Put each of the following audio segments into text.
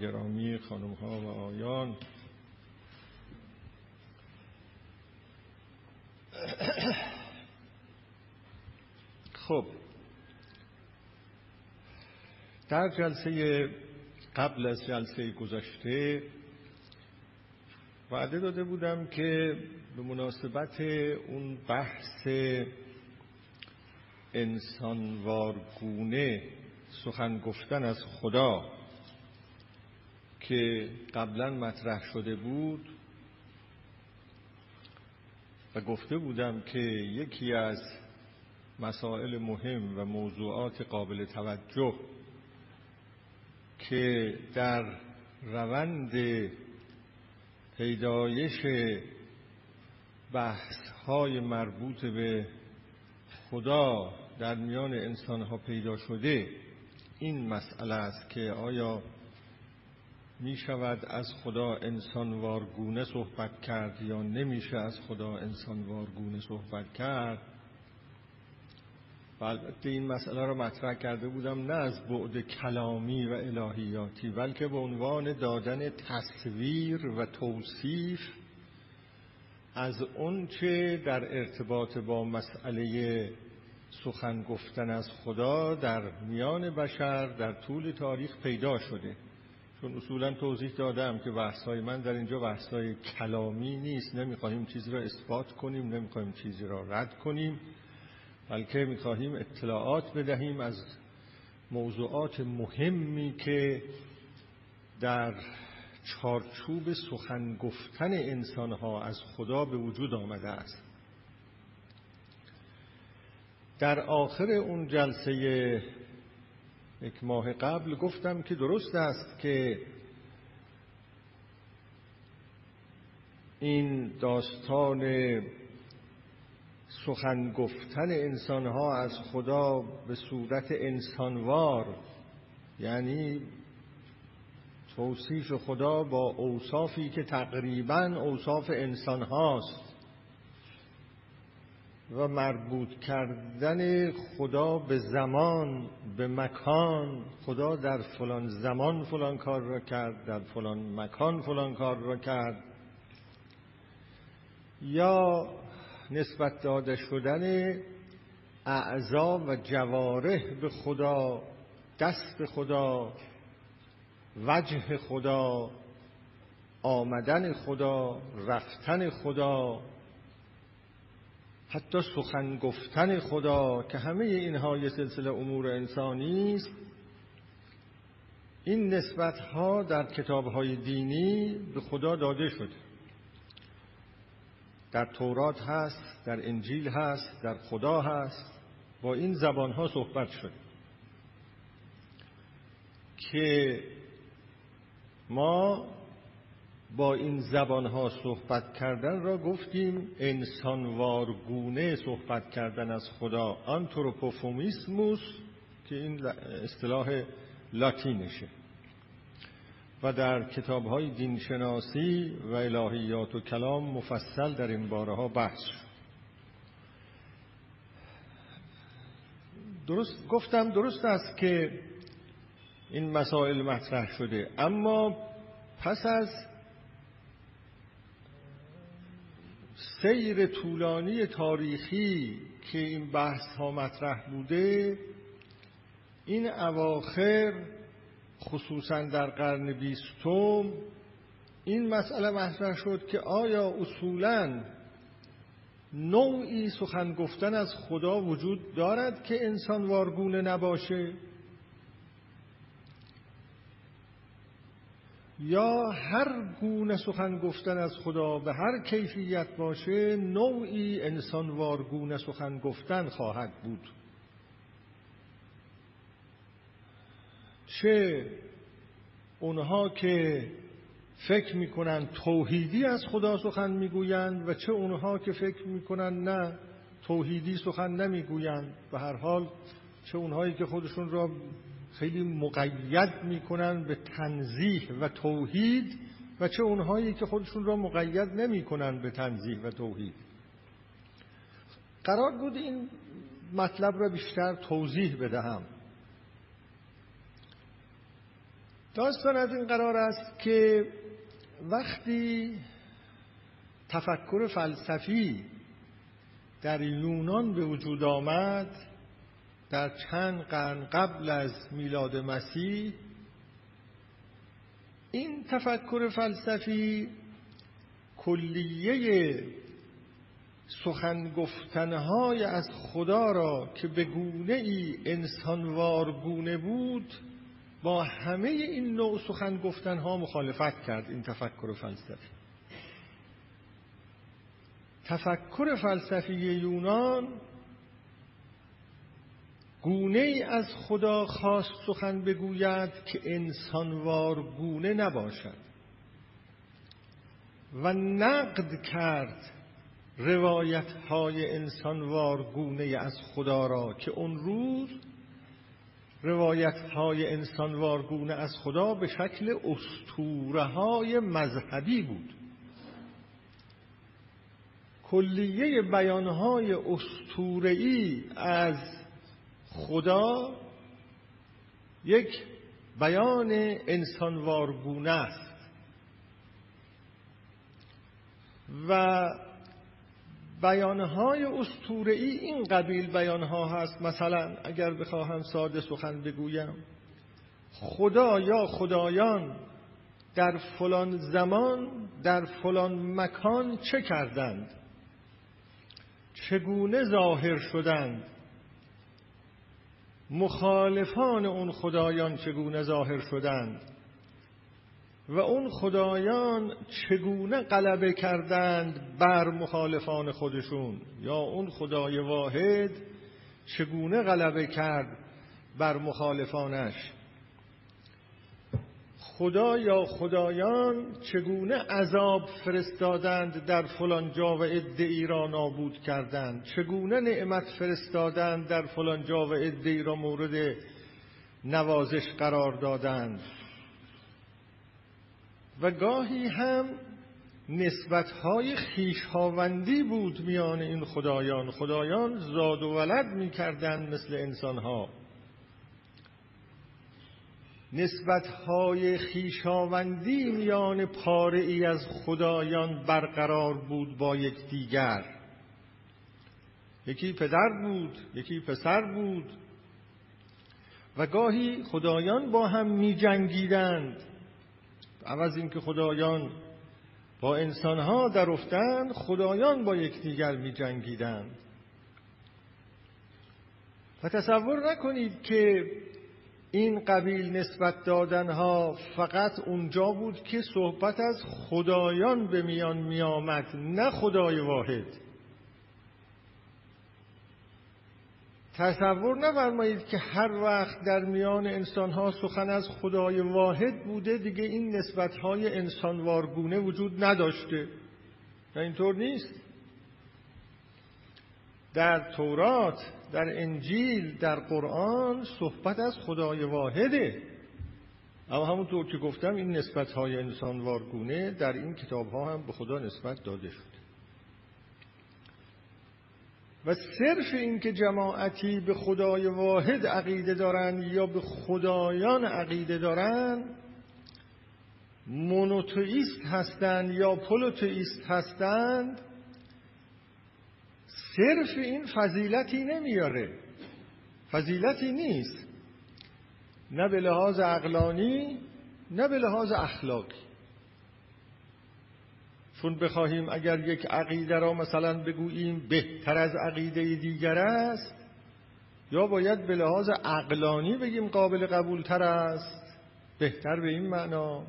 گرامی خانم ها و آیان. خب در جلسه قبل از جلسه گذشته وعده داده بودم که به مناسبت اون بحث انسانوارگونه سخن گفتن از خدا که قبلا مطرح شده بود و گفته بودم که یکی از مسائل مهم و موضوعات قابل توجه که در روند پیدایش بحث های مربوط به خدا در میان انسان ها پیدا شده این مسئله است که آیا می شود از خدا انسان وارگونه صحبت کرد یا نمیشه از خدا انسان وارگونه صحبت کرد؟ و البته این مسئله را مطرح کرده بودم نه از بعد کلامی و الهیاتی بلکه به عنوان دادن تصویر و توصیف از چه در ارتباط با مسئله سخن گفتن از خدا در میان بشر در طول تاریخ پیدا شده. چون اصولا توضیح دادم که بحثای من در اینجا بحثای کلامی نیست. نمی‌خواهیم چیزی را اثبات کنیم نمی‌خواهیم چیزی را رد کنیم بلکه می‌خواهیم اطلاعات بدهیم از موضوعات مهمی که در چارچوب سخن گفتن انسانها از خدا به وجود آمده است. در آخر اون جلسه یک ماه قبل گفتم که درست است که این داستان سخن گفتن انسانها از خدا به صورت انسانوار یعنی توصیف خدا با اوصافی که تقریبا اوصاف انسان هاست. و مربوط کردن خدا به زمان به مکان. خدا در فلان زمان فلان کار را کرد در فلان مکان فلان کار را کرد. یا نسبت داده شدن اعضا و جواره به خدا دست خدا وجه خدا آمدن خدا رفتن خدا حتی سخن گفتن خدا که همه اینها یه سلسله امور انسانی است این نسبت ها در کتاب های دینی به خدا داده شده. در تورات هست در انجیل هست در خدا هست با این زبان ها صحبت شده که ما با این زبانها صحبت کردن را گفتیم انسانوارگونه صحبت کردن از خدا آنتروپوفومیسموس که این اصطلاح لاتینشه. و در کتاب های دینشناسی و الهیات و کلام مفصل در این باره ها بحث شد. درست گفتم درست است که این مسائل مطرح شده اما پس از سیر طولانی تاریخی که این بحث ها مطرح بوده این اواخر خصوصا در قرن بیستم این مسئله مطرح شد که آیا اصولا نوعی سخن گفتن از خدا وجود دارد که انسان وارگونه نباشه؟ یا هر گونه سخن گفتن از خدا به هر کیفیت باشه نوعی انسان وارگونه سخن گفتن خواهد بود. چه اونها که فکر می‌کنن توحیدی از خدا سخن می‌گویند و چه اونها که فکر می‌کنن نه توحیدی سخن نمی‌گویند. به هر حال چه اونهایی که خودشون را خیلی مقید می‌کنن به تنزیح و توحید و چه اونهایی که خودشون را مقید نمی‌کنن به تنزیح و توحید. قرار بود این مطلب را بیشتر توضیح بدهم. داستان از این قرار است که وقتی تفکر فلسفی در یونان به وجود آمد در چند قرن قبل از میلاد مسیح این تفکر فلسفی کلیه سخن گفتنهای از خدا را که به گونه ای انسانوار گونه بود با همه این نوع سخن گفتنها مخالفت کرد این تفکر فلسفی. تفکر فلسفی یونان گونه ای از خدا خواست سخن بگوید که انسانوار گونه نباشد. و نقد کرد روایت های انسانوار گونه از خدا را که اون روز روایت های انسانوار گونه از خدا به شکل استوره های مذهبی بود. کلیه بیانهای استورهی از خدا یک بیان انسانوارگونه است. و بیانهای استورهی این قبیل بیانها هست. مثلا اگر بخواهم ساده سخن بگویم خدا یا خدایان در فلان زمان در فلان مکان چه کردند؟ چگونه ظاهر شدند؟ مخالفان اون خدایان چگونه ظاهر شدند و اون خدایان چگونه غلبه کردند بر مخالفان خودشون یا اون خدای واحد چگونه غلبه کرد بر مخالفانش خدا یا خدایان چگونه عذاب فرستادند در فلان جا و ادعی را نابود کردند؟ چگونه نعمت فرستادند در فلان جا و ادعی را مورد نوازش قرار دادند؟ و گاهی هم نسبتهای خیشهاوندی بود میان این خدایان. خدایان زاد و ولد می‌کردند مثل انسانها. نسبتهای خیشاوندی میان پاره ای از خدایان برقرار بود با یکدیگر. یکی پدر بود یکی پسر بود. و گاهی خدایان با هم می جنگیدند عوض اینکه خدایان با انسانها در افتند خدایان با یکدیگر می جنگیدند و تصور نکنید که این قبیل نسبت دادنها فقط اونجا بود که صحبت از خدایان به میان می آمد نه خدای واحد. تصور نفرمایید که هر وقت در میان انسانها سخن از خدای واحد بوده دیگه این نسبتهای انسانوارگونه وجود نداشته. نه اینطور نیست. در تورات در انجیل در قرآن صحبت از خدای واحده. اما همونطور که گفتم این نسبت های انسان وارگونه در این کتاب ها هم به خدا نسبت داده شد. و صرف اینکه جماعتی به خدای واحد عقیده دارند یا به خدایان عقیده دارند مونوتئیست هستند یا پولوتئیست هستند صرف این فضیلتی نمیاره. فضیلتی نیست. نه به لحاظ عقلانی نه به لحاظ اخلاقی. چون بخواهیم اگر یک عقیده را مثلا بگوییم بهتر از عقیده دیگر است یا باید به لحاظ عقلانی بگیم قابل قبول تر است بهتر به این معنا.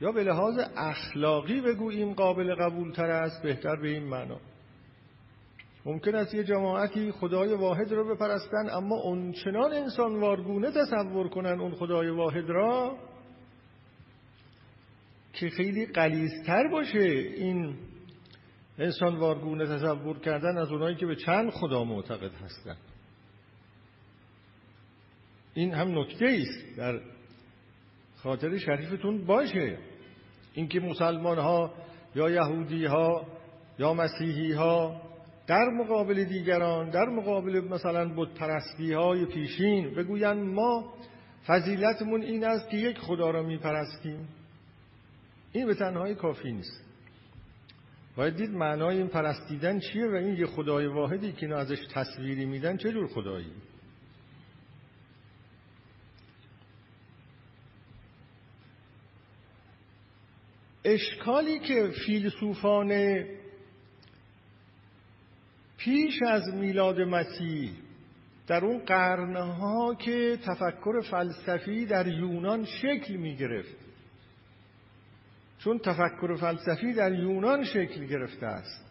یا به لحاظ اخلاقی بگوییم قابل قبول تر است بهتر به این معنا. ممکن است یه جماعتی خدای واحد را بپرستن اما اونچنان انسان وارگونه تصور کنن اون خدای واحد را که خیلی قلیزتر باشه این انسان وارگونه تصور کردن از اونایی که به چند خدا معتقد هستن. این هم نکته است در خاطر شریفتون باشه. اینکه مسلمان ها یا یهودی ها یا مسیحی ها در مقابل دیگران در مقابل مثلا بود پرستی های پیشین بگویند ما فضیلتمون این است که یک خدا را میپرستیم. این به تنهایی کافی نیست. باید دید معنای این پرستیدن چیه و این یه خدای واحدی که اینا ازش تصویری میدن چه جور خدایی؟ اشکالی که فیلسوفان پیش از میلاد مسیح در اون قرنها که تفکر فلسفی در یونان شکل می گرفت چون تفکر فلسفی در یونان شکل گرفته است.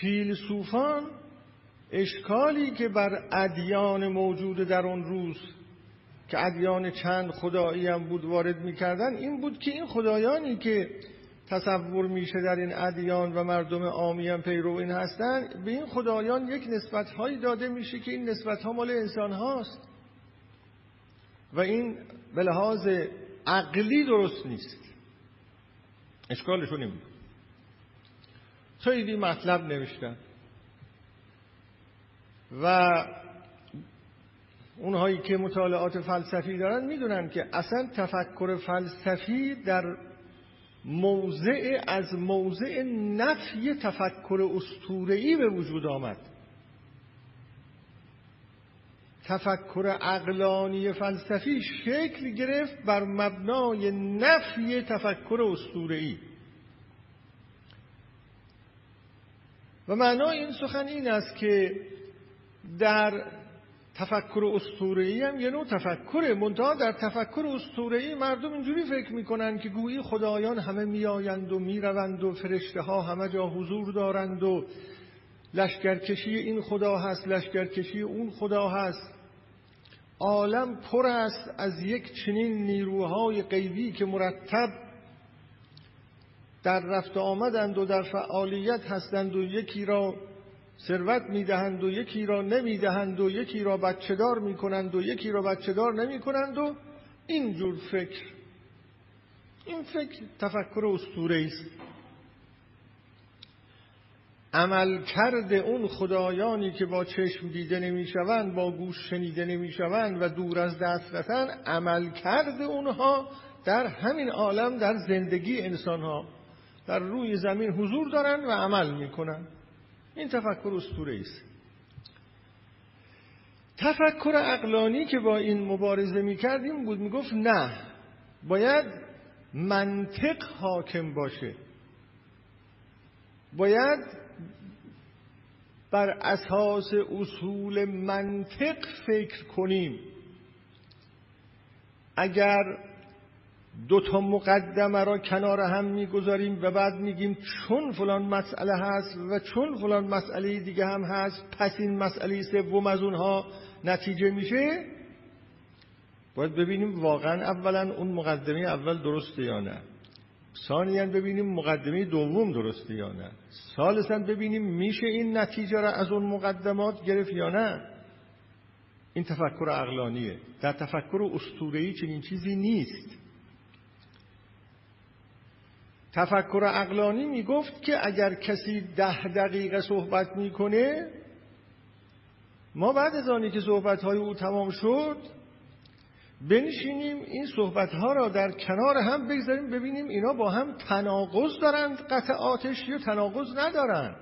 فیلسوفان اشکالی که بر ادیان موجود در آن روز که ادیان چند خدایی هم بود وارد می‌کردن این بود که این خدایانی که تصور میشه در این ادیان و مردم عامی هم پیرو این هستن به این خدایان یک نسبت هایی داده میشه که این نسبت ها مال انسان هاست. و این به لحاظ عقلی درست نیست. اشکالشون این خیلی مطلب نوشتن. و اونهایی که مطالعات فلسفی دارن می‌دونن که اصلا تفکر فلسفی در موضع از موضع نفی تفکر اسطوره‌ای به وجود آمد. تفکر اقلانی فلسفی شکل گرفت بر مبنای نفی تفکر اسطوره‌ای. و معنای این سخن این است که در تفکر اسطوره‌ای هم یه نوع تفکر منتها در تفکر اسطوره‌ای مردم اینجوری فکر می‌کنن که گویی خدایان همه میآیند و می‌روند و فرشته ها همه جا حضور دارند و لشکرکشی این خدا هست لشکرکشی اون خدا هست. عالم پر است از یک چنین نیروهای غیبی که مرتب در رفت آمدند و در فعالیت هستند و یکی را ثروت می‌دهند و یکی را نمی‌دهند و یکی را بچه دار می‌کنند و یکی را بچه دار نمی کنند و اینجور فکر. این فکر تفکر اسطوره است. عمل کرده اون خدایانی که با چشم دیده نمی‌شوند با گوش شنیده نمی‌شوند و دور از دسترسن عمل کرده اونها در همین عالم در زندگی انسان ها در روی زمین حضور دارن و عمل می‌کنن. این تفکر اسطوره است. تفکر اقلانی که با این مبارزه می‌کردیم بود می‌گفت نه باید منطق حاکم باشه. باید بر اساس اصول منطق فکر کنیم. اگر دو تا مقدمه را کنار هم می‌گذاریم و بعد میگیم چون فلان مسئله هست و چون فلان مسئله دیگه هم هست پس این مسئله سوم از اونها نتیجه میشه. باید ببینیم واقعا اولا اون مقدمه اول درسته یا نه. ثانیا ببینیم مقدمه دوم درسته یا نه. ثالثا ببینیم میشه این نتیجه را از اون مقدمات گرفت یا نه. این تفکر اقلانیه در تفکر اسطوره‌ای چنین چیزی نیست. تفکر اقلانی می‌گفت که اگر کسی ده دقیقه صحبت می‌کنه ما بعد از آنی که صحبت های او تمام شد بنشینیم این صحبت ها را در کنار هم بگذاریم ببینیم اینا با هم تناقض دارند قطعاتش یا تناقض ندارند.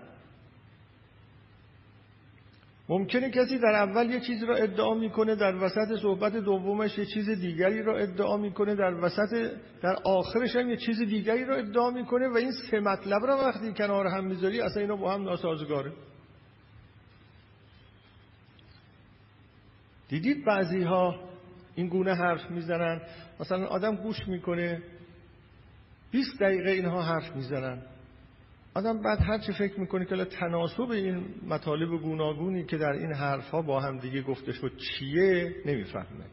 ممکنه کسی در اول یه چیزی را ادعا می‌کنه در وسط صحبت دومش یه چیز دیگری را ادعا می‌کنه در وسط در آخرش هم یه چیز دیگری را ادعا می‌کنه و این سه مطلب را وقتی کنار هم می‌ذاری اصلا اینا با هم ناسازگاره. دیدید بعضی ها این گونه حرف می‌زنن؟ مثلا آدم گوش می‌کنه 20 دقیقه اینها حرف می‌زنن. آدم بعد هر چه فکر می‌کنه که تناسب این مطالب گوناگونی که در این حرفها با هم دیگه گفته شد چیه نمی‌فهمه.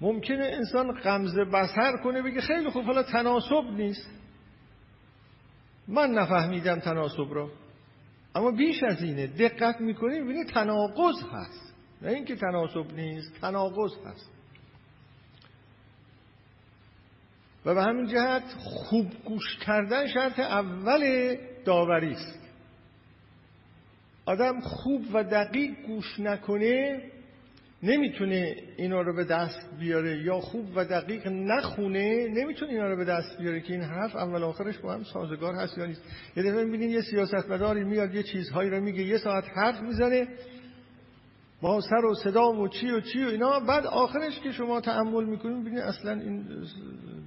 ممکنه انسان غمزه بسر کنه بگه خیلی خوب حالا تناسب نیست. من نفهمیدم تناسب را اما بیش از اینه دقت می‌کنه ببینه تناقض هست. نه اینکه تناسب نیست تناقض هست. و به همین جهت خوب گوش کردن شرط اول داوری است. آدم خوب و دقیق گوش نکنه نمی‌تونه اینا رو به دست بیاره یا خوب و دقیق نخونه نمی‌تونه اینا رو به دست بیاره که این حرف اول آخرش با هم سازگار هست یا نیست. یه دفعه می‌بینید یه سیاستمداری میاد یه چیزهایی رو میگه یه ساعت حرف می‌زنه با سر و صدا و چی و چی و اینا. بعد آخرش که شما تعمل می‌کنید می‌بینید اصلا این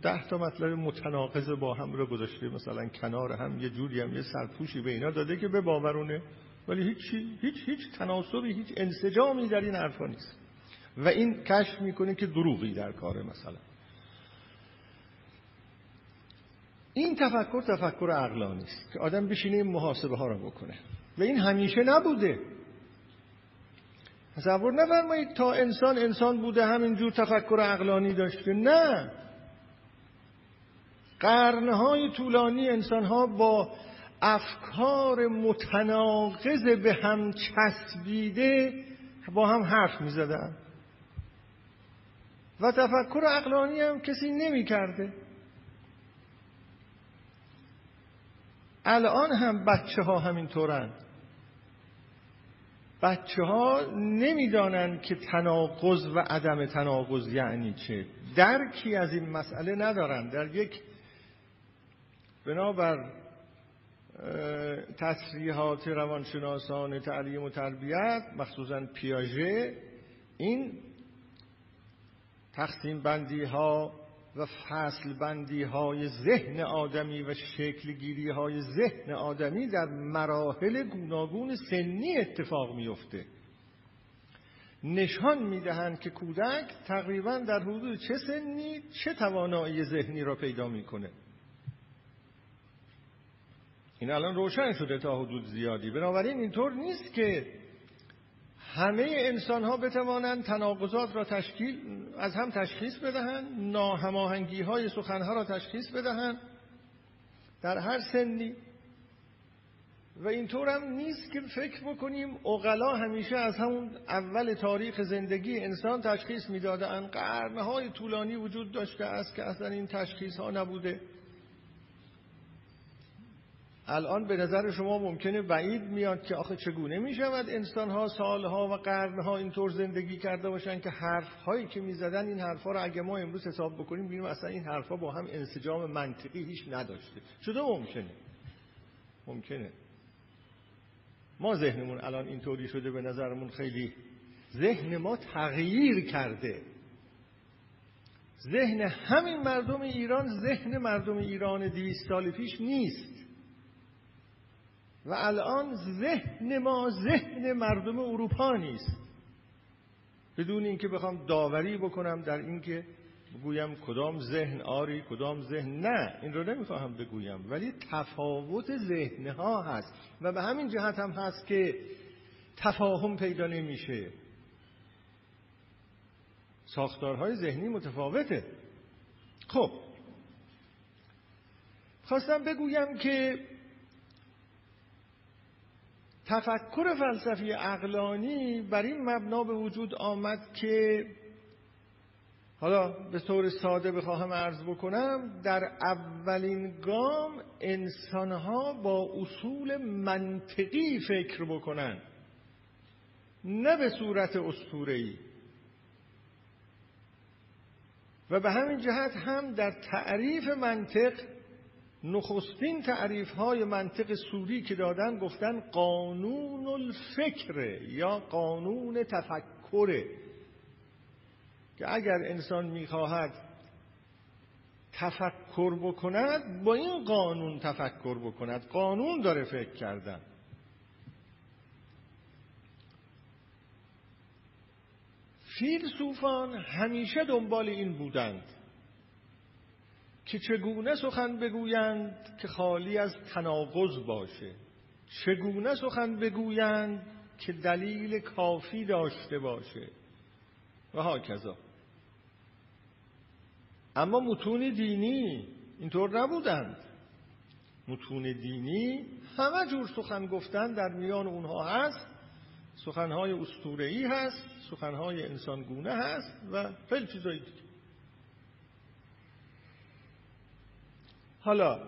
ده تا مطلب متناقض با هم رو گذاشته. مثلا کنار هم یه جوری هم یه سرپوشی به اینا داده که به باورونه. ولی هیچ هیچ هیچ تناسبی هیچ انسجامی در این حرفا نیست. و این کشف می‌کنه که دروغی در کاره مثلا. این تفکر تفکر عقلانی است که آدم بشینه این محاسبه ها رو بکنه. و این همیشه نبوده. تصور نفرمایید تا انسان انسان بوده همینجور تفکر عقلانی داشته. نه. قرنهای طولانی انسانها با افکار متناقض به هم چسبیده با هم حرف می زدن. و تفکر عقلانی هم کسی نمی کرده الان هم بچه ها همینطورن. بچه ها نمی‌دانند که تناقض و عدم تناقض یعنی چه. درکی از این مسئله ندارن در یک بنابر تصریحات روانشناسان تعلیم و تربیت مخصوصا پیاژه این تقسیم بندی ها و فصل بندی های ذهن آدمی و شکل گیری های ذهن آدمی در مراحل گوناگون سنی اتفاق میفته نشان می‌دهند که کودک تقریبا در حدود چه سنی چه توانایی ذهنی را پیدا می‌کنه. این الان روشن شده تا حدود زیادی. بنابراین اینطور نیست که همه انسان ها بتوانند تناقضات را تشکیل از هم تشخیص بدهند ناهماهنگی های سخنها را تشخیص بدهند. در هر سنی. و اینطور هم نیست که فکر بکنیم اغلا همیشه از همون اول تاریخ زندگی انسان تشخیص می‌دادند قرنهای طولانی وجود داشته است که اصلا این تشخیص ها نبوده. الان به نظر شما ممکنه بعید میاد که آخه چگونه می شود انسان ها سالها و قرنها اینطور زندگی کرده باشن که حرف هایی که می زدن این حرفها رو اگه ما امروز حساب بکنیم ببینیم اصلا این حرفها با هم انسجام منطقی هیچ نداشته. شده ممکنه. ممکنه. ما ذهنمون الان اینطوری شده به نظرمون خیلی. ذهن ما تغییر کرده. ذهن همین مردم ایران ذهن مردم ایران دویست سال پیش نیست. و الان ذهن ما ذهن مردم اروپا نیست. بدون اینکه بخوام داوری بکنم در اینکه بگویم کدام ذهن آری کدام ذهن نه. این رو نمی‌خواهم بگویم ولی تفاوت ذهن ها هست و به همین جهت هم هست که تفاهم پیدا نمیشه. ساختارهای ذهنی متفاوته. خب خواستم بگویم که تفکر فلسفی اقلانی بر این مبنا به وجود آمد که حالا به طور ساده بخواهم عرض بکنم در اولین گام انسانها با اصول منطقی فکر بکنن. نه به صورت اسطوره‌ای. و به همین جهت هم در تعریف منطق نخستین تعریف های منطق سوری که دادن گفتن قانون الفکر یا قانون تفکره که اگر انسان می‌خواهد تفکر بکند با این قانون تفکر بکند. قانون داره فکر کردن. فیلسوفان همیشه دنبال این بودند. که چگونه سخن بگویند که خالی از تناقض باشه؟ چگونه سخن بگویند که دلیل کافی داشته باشه؟ و هاکذا اما متون دینی اینطور نبودند. متون دینی همه جور سخن گفتن در میان اونها هست. سخنهای اسطوره‌ای هست سخنهای انسانگونه هست و خیلی چیزایی دیگه. حالا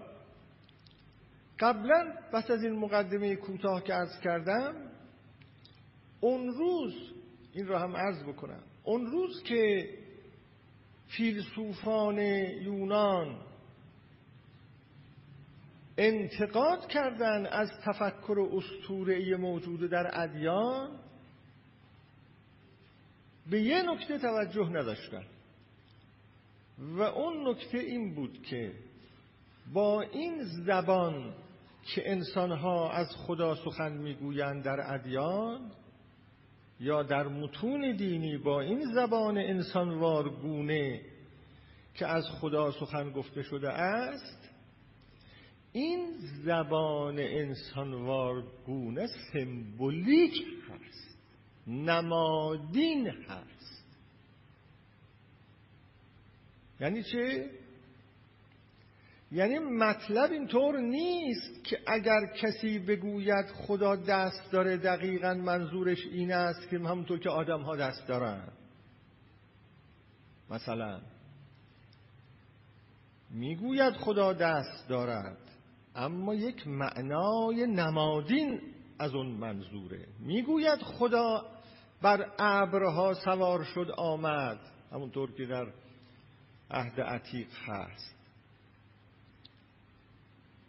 قبلا بس از این مقدمه کوتاه که ارز کردم اون روز این را هم عرض بکنم اون روز که فیلسوفان یونان انتقاد کردن از تفکر اسطوره‌ای موجود در ادیان به یه نکته توجه نداشتن. و اون نکته این بود که با این زبان که انسانها از خدا سخن می‌گویند در ادیان یا در متون دینی با این زبان انسانوار گونه که از خدا سخن گفته شده است این زبان انسانوار گونه سمبولیک هست نمادین هست یعنی چه؟ یعنی مطلب اینطور نیست که اگر کسی بگوید خدا دست داره دقیقا منظورش این است که همونطور که آدم ها دست دارن. مثلا می‌گوید خدا دست دارد اما یک معنای نمادین از اون منظوره. می‌گوید خدا بر ابرها سوار شد آمد. همونطور که در عهد عتیق هست.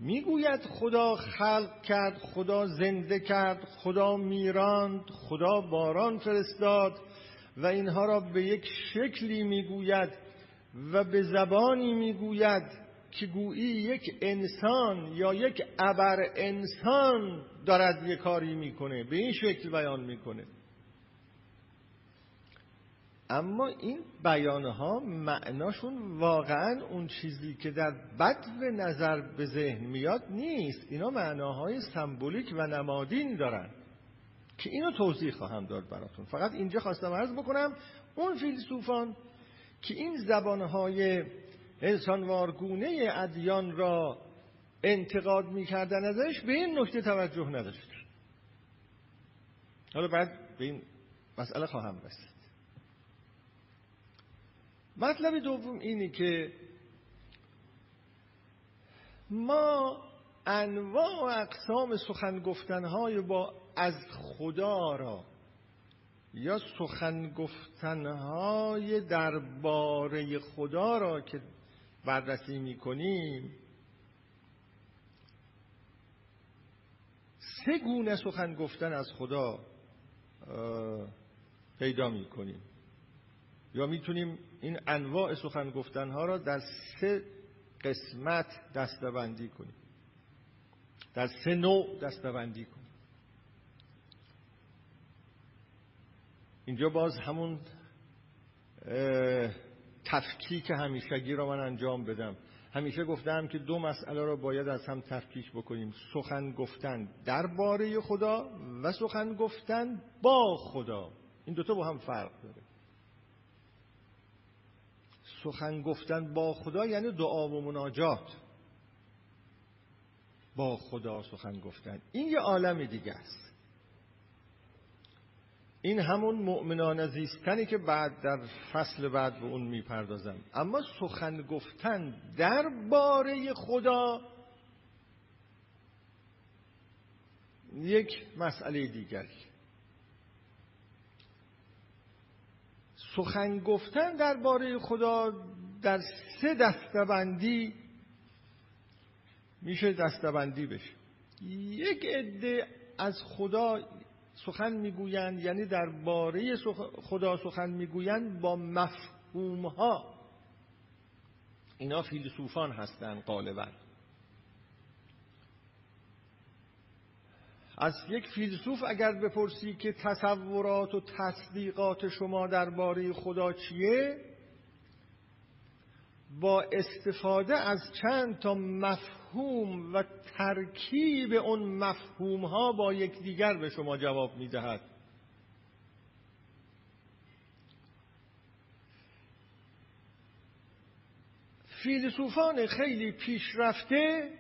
می‌گوید خدا خلق کرد خدا زنده کرد خدا میراند خدا باران فرستاد و اینها را به یک شکلی می‌گوید و به زبانی می‌گوید که گویی یک انسان یا یک ابر انسان دارد یک کاری می‌کنه به این شکل بیان می‌کنه. اما این بیانها معناشون واقعا اون چیزی که در بد و نظر به ذهن میاد نیست. اینا معناهای سمبولیک و نمادین دارن که اینو توضیح خواهم داد براتون. فقط اینجا خواستم عرض بکنم اون فیلسوفان که این زبانهای انسانوارگونه ادیان را انتقاد می‌کردن ازش به این نکته توجه نداشت حالا بعد به این مسئله خواهم رسید. مطلب دوم اینی که ما انواع و اقسام سخن گفتنهای با از خدا را یا سخن گفتنهای درباره خدا را که بررسی می‌کنیم سه گونه سخن گفتن از خدا پیدا می‌کنیم. یا می‌تونیم این انواع سخن گفتن ها را در سه قسمت دستبندی کنیم. در سه نوع دستبندی کنیم. اینجا باز همون تفکیک همیشگی را من انجام بدم. همیشه گفتم که دو مسئله را باید از هم تفکیک بکنیم. سخن گفتن درباره خدا و سخن گفتن با خدا. این دوتا با هم فرق داره. سخن گفتن با خدا یعنی دعا و مناجات. با خدا سخن گفتن. این یه عالم دیگه است. این همون مؤمنان زیستنی که بعد در فصل بعد به اون می‌پردازم اما سخن گفتن درباره خدا یک مسئله دیگری. سخن گفتن درباره خدا در سه دستبندی میشه دستبندی بشه. یک عده از خدا سخن می‌گویند یعنی درباره خدا سخن می‌گویند با مفهوم ها اینا فیلسوفان هستند غالبا. از یک فیلسوف اگر بپرسی که تصورات و تصدیقات شما درباره خدا چیه با استفاده از چند تا مفهوم و ترکیب اون مفهوم ها با یکدیگر به شما جواب می‌دهد. فیلسوفان خیلی پیشرفته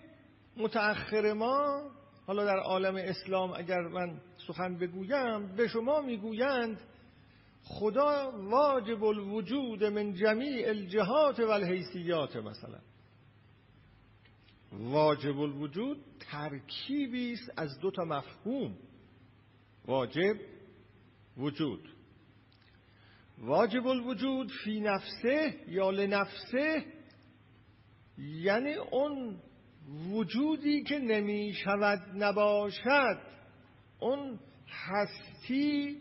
متأخر ما حالا در عالم اسلام اگر من سخن بگویم به شما می‌گویند خدا واجب الوجود من جمیع الجهات و الحیثیات مثلا. واجب الوجود ترکیبی است از دو تا مفهوم. واجب وجود. واجب الوجود فی نفسه یا لنفسه یعنی اون وجودی که نمی شود نباشد اون هستی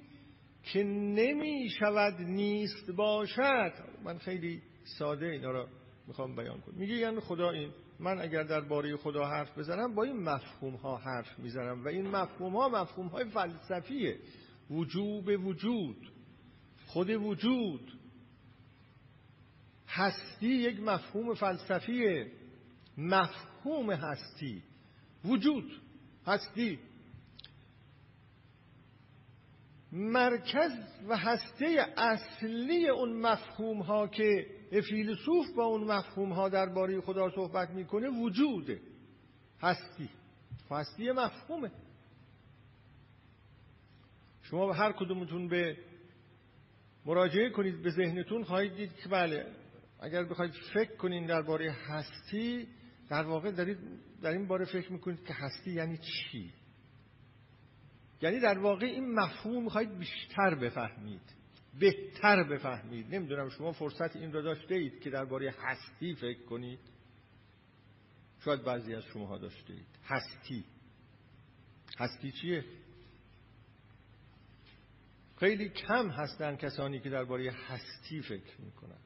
که نمی شود نیست باشد. من خیلی ساده اینا را می‌خوام بیان کنم. میگه یعنی خدا این من اگر درباره خدا حرف بزنم با این مفهوم ها حرف می‌زنم و این مفهوم ها مفهوم های فلسفیه. وجوب وجود خود وجود. هستی یک مفهوم فلسفیه. مفهوم هستی. وجود هستی. مرکز و هسته اصلی اون مفهوم ها که فیلسوف با اون مفهوم ها درباره خدا صحبت می‌کنه وجوده هستی. هستی مفهومه. شما به هر کدومتون به مراجعه کنید به ذهنتون خواهید دید که بله اگر بخواید فکر کنید درباره هستی در واقع دارید در این باره فکر می‌کنید که هستی یعنی چی؟ یعنی در واقع این مفهوم می‌خواید بیشتر بفهمید بهتر بفهمید. نمی‌دونم شما فرصت این را داشته اید که درباره هستی فکر کنید؟ شاید بعضی از شما داشته اید. هستی. هستی چیه؟ خیلی کم هستن کسانی که درباره هستی فکر می‌کنن.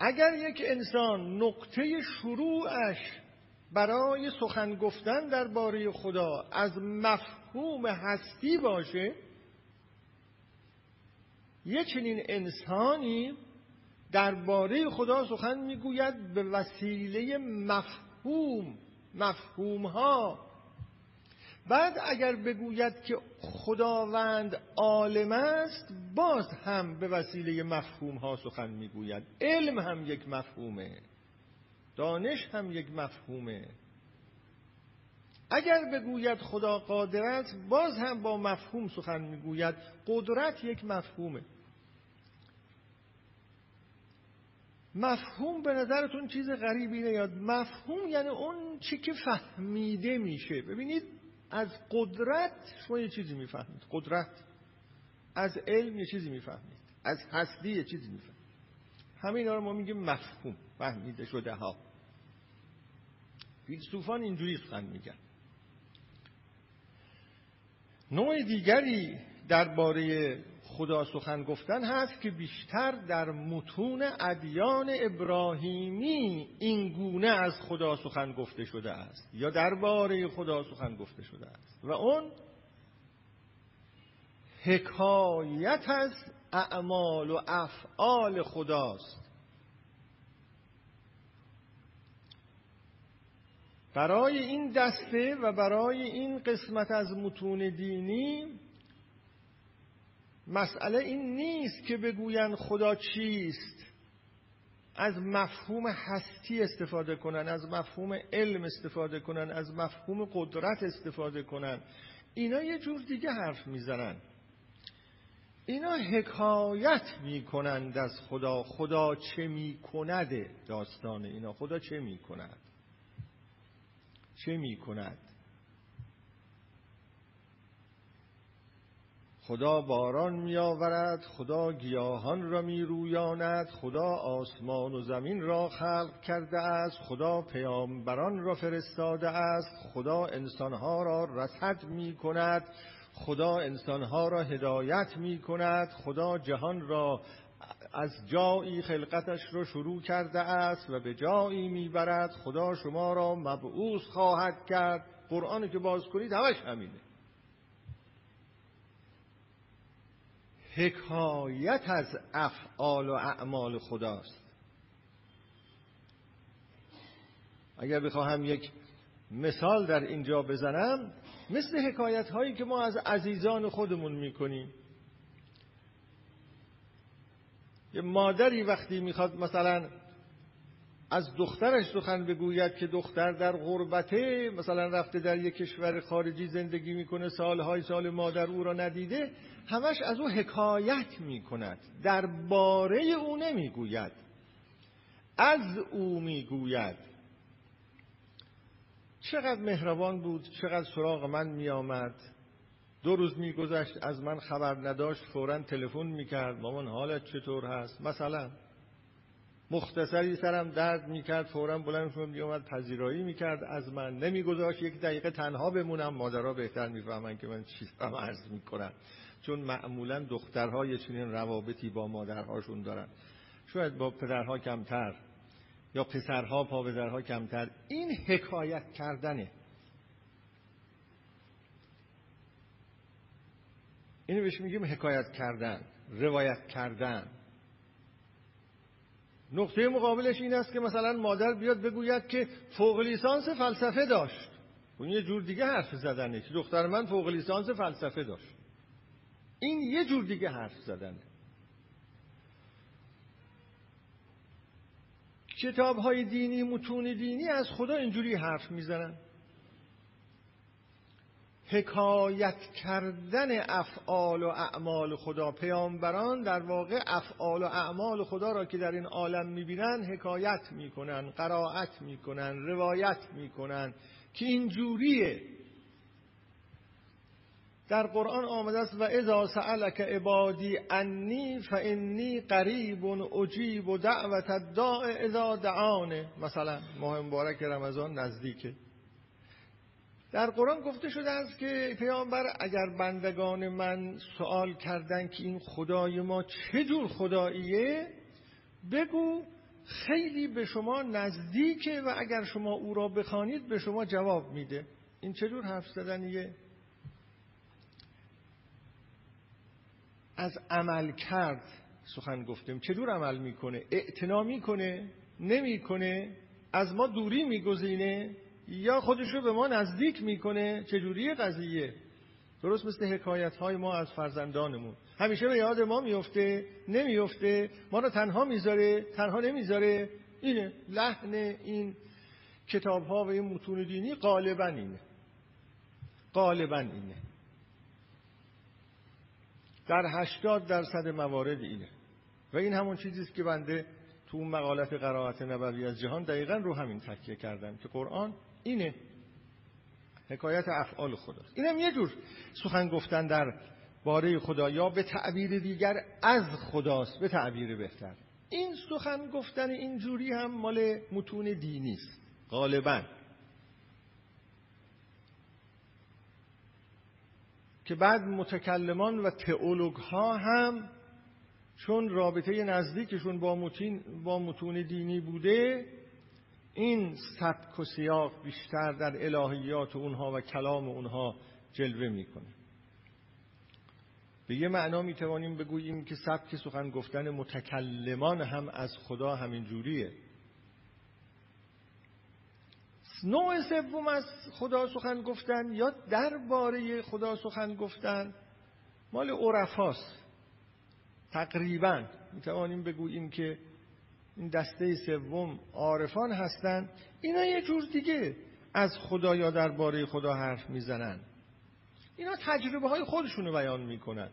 اگر یک انسان نقطه شروعش برای سخن گفتن درباره خدا از مفهوم هستی باشه یک چنین انسانی درباره خدا سخن می‌گوید به وسیله مفهوم مفهوم ها بعد اگر بگوید که خداوند عالم است باز هم به وسیله مفهوم ها سخن می‌گوید. علم هم یک مفهومه. دانش هم یک مفهومه. اگر بگوید خدا قادر است باز هم با مفهوم سخن می‌گوید. قدرت یک مفهومه. مفهوم به نظرتون چیز غریبی نیاد؟ مفهوم یعنی اون چی که فهمیده میشه. ببینید از قدرت شما یه چیزی می‌فهمید. قدرت. از علم یه چیزی می‌فهمید. از هستی یه چیزی می‌فهمید. همه اینا رو ما میگیم مفهوم فهمیده شده ها. فیلسوفان اینجوری سخن میگن. نوع دیگری درباره خدا سخن گفتن هست که بیشتر در متون ادیان ابراهیمی این گونه از خدا سخن گفته شده است یا درباره خدا سخن گفته شده است و اون حکایت از اعمال و افعال خداست. برای این دسته و برای این قسمت از متون دینی مسئله این نیست که بگویند خدا چیست. از مفهوم هستی استفاده کنن از مفهوم علم استفاده کنن از مفهوم قدرت استفاده کنن. اینا یه جور دیگه حرف می‌زنن. اینا حکایت می‌کنند از خدا. خدا چه می‌کند داستان اینا؟ خدا چه می‌کند؟ چه می‌کند؟ خدا باران میآورد خدا گیاهان را میرویاند خدا آسمان و زمین را خلق کرده است خدا پیامبران را فرستاده است خدا انسانها را رصد می کند خدا انسانها را هدایت می کند خدا جهان را از جایی خلقتش را شروع کرده است و به جایی می‌برد خدا شما را مبعوث خواهد کرد. قرآن که باز کنید همش همینه. حکایت از افعال و اعمال خداست. اگر بخواهم یک مثال در اینجا بزنم مثل حکایت هایی که ما از عزیزان خودمون می‌کنیم. یه مادری وقتی می‌خواد مثلا از دخترش سخن بگوید که دختر در غربته مثلا رفته در یک کشور خارجی زندگی می‌کنه سالهای سال مادر او را ندیده همش از او حکایت می‌کند درباره او نمی‌گوید. از او می‌گوید. چقدر مهربان بود چقدر سراغ من میآمد. دو روز میگذشت از من خبر نداشت فورا تلفن می‌کرد. مامان حالت چطور هست؟ مثلا مختصری سرم درد می‌کرد فورا بلند شد میومد پذیرایی می‌کرد. از من نمیگذاشت. یک دقیقه تنها بمونم. مادرها بهتر می‌فهمن که من چی دارم عرض می‌کنم. چون معمولا دخترها یه چنین روابطی با مادرهاشون دارن. شاید با پدرها کمتر یا پسرها پا پدرها کمتر. این حکایت کردنه. اینو بهش میگیم حکایت کردن روایت کردن. نقطه مقابلش این است که مثلا مادر بیاد بگوید که فوق لیسانس فلسفه داشت. اون یه جور دیگه حرف زدنه که دختر من فوق لیسانس فلسفه داشت. این یه جور دیگه حرف زدنه. کتاب های دینی متون دینی از خدا اینجوری حرف می‌زنن. حکایت کردن افعال و اعمال خدا. پیامبران در واقع افعال و اعمال خدا را که در این عالم می‌بینن حکایت می‌کنن قرائت می‌کنن روایت می‌کنن که اینجوریه در قرآن آمده است و اذا سألک عبادی انی فانی قریب اجیب و دعوت الداع اذا دعانه. مثلا ماه مبارک رمضان نزدیکه. در قرآن گفته شده است که پیامبر اگر بندگان من سوال کردن که این خدای ما چه جور خداییه بگو خیلی به شما نزدیکه و اگر شما او را بخوانید به شما جواب میده. این چه جور حرف زدنیه؟ از عمل کرد سخن گفتیم. چجور عمل می‌کنه؟ اعتنا می‌کنه؟ نمی‌کنه؟ از ما دوری میگزینه؟ یا خودش رو به ما نزدیک می‌کنه چجوری قضیه؟ درست مثل حکایت های ما از فرزندانمون. همیشه به یاد ما میفته نمیفته ما رو تنها می‌ذاره تنها نمی‌ذاره. اینه لحن این کتاب ها و این متون دینی غالبا اینه. غالبا اینه. در هشتاد درصد موارد اینه. و این همون چیزی است که بنده تو اون مقالت قرائت نبوی از جهان دقیقا رو همین تکیه کردم که قرآن اینه. حکایت افعال خداست اینم یه جور سخن گفتن در باره خدا یا به تعبیر دیگر از خداست به تعبیر بهتر. این سخن گفتن اینجوری هم مال متون دینی است غالبا. که بعد متکلمان و تئولوگ ها هم چون رابطه نزدیکشون با متون, با متون دینی بوده این سبک و سیاق بیشتر در الهیات اونها و کلام اونها جلوه می‌کنه. به یه معنا می‌توانیم بگوییم که سبک سخن گفتن متکلمان هم از خدا همین جوریه. نوع سوم از خدا سخن گفتن یا درباره خدا سخن گفتن مال عرفاست. تقریبا می‌توانیم بگوییم که این دسته سوم عارفان هستند اینا یه جور دیگه از خدا یا درباره خدا حرف می‌زنن. اینا تجربه های خودشونو بیان می‌کنن.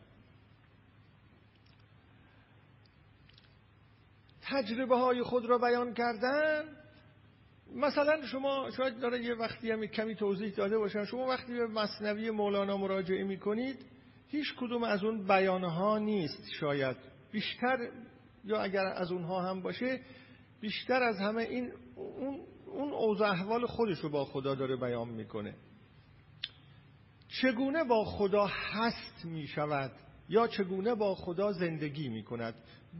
تجربه های خود را بیان کردن. مثلا شما شاید داره یه وقتی هم کمی توضیح داده باشن. شما وقتی به مصنوی مولانا مراجعه می‌کنید هیچ کدوم از اون بیانها نیست شاید. بیشتر یا اگر از اونها هم باشه بیشتر از همه این اون اون اوضاع احوال خودش رو با خدا داره بیان می‌کنه. چگونه با خدا هست می‌شود یا چگونه با خدا زندگی می‌کند؟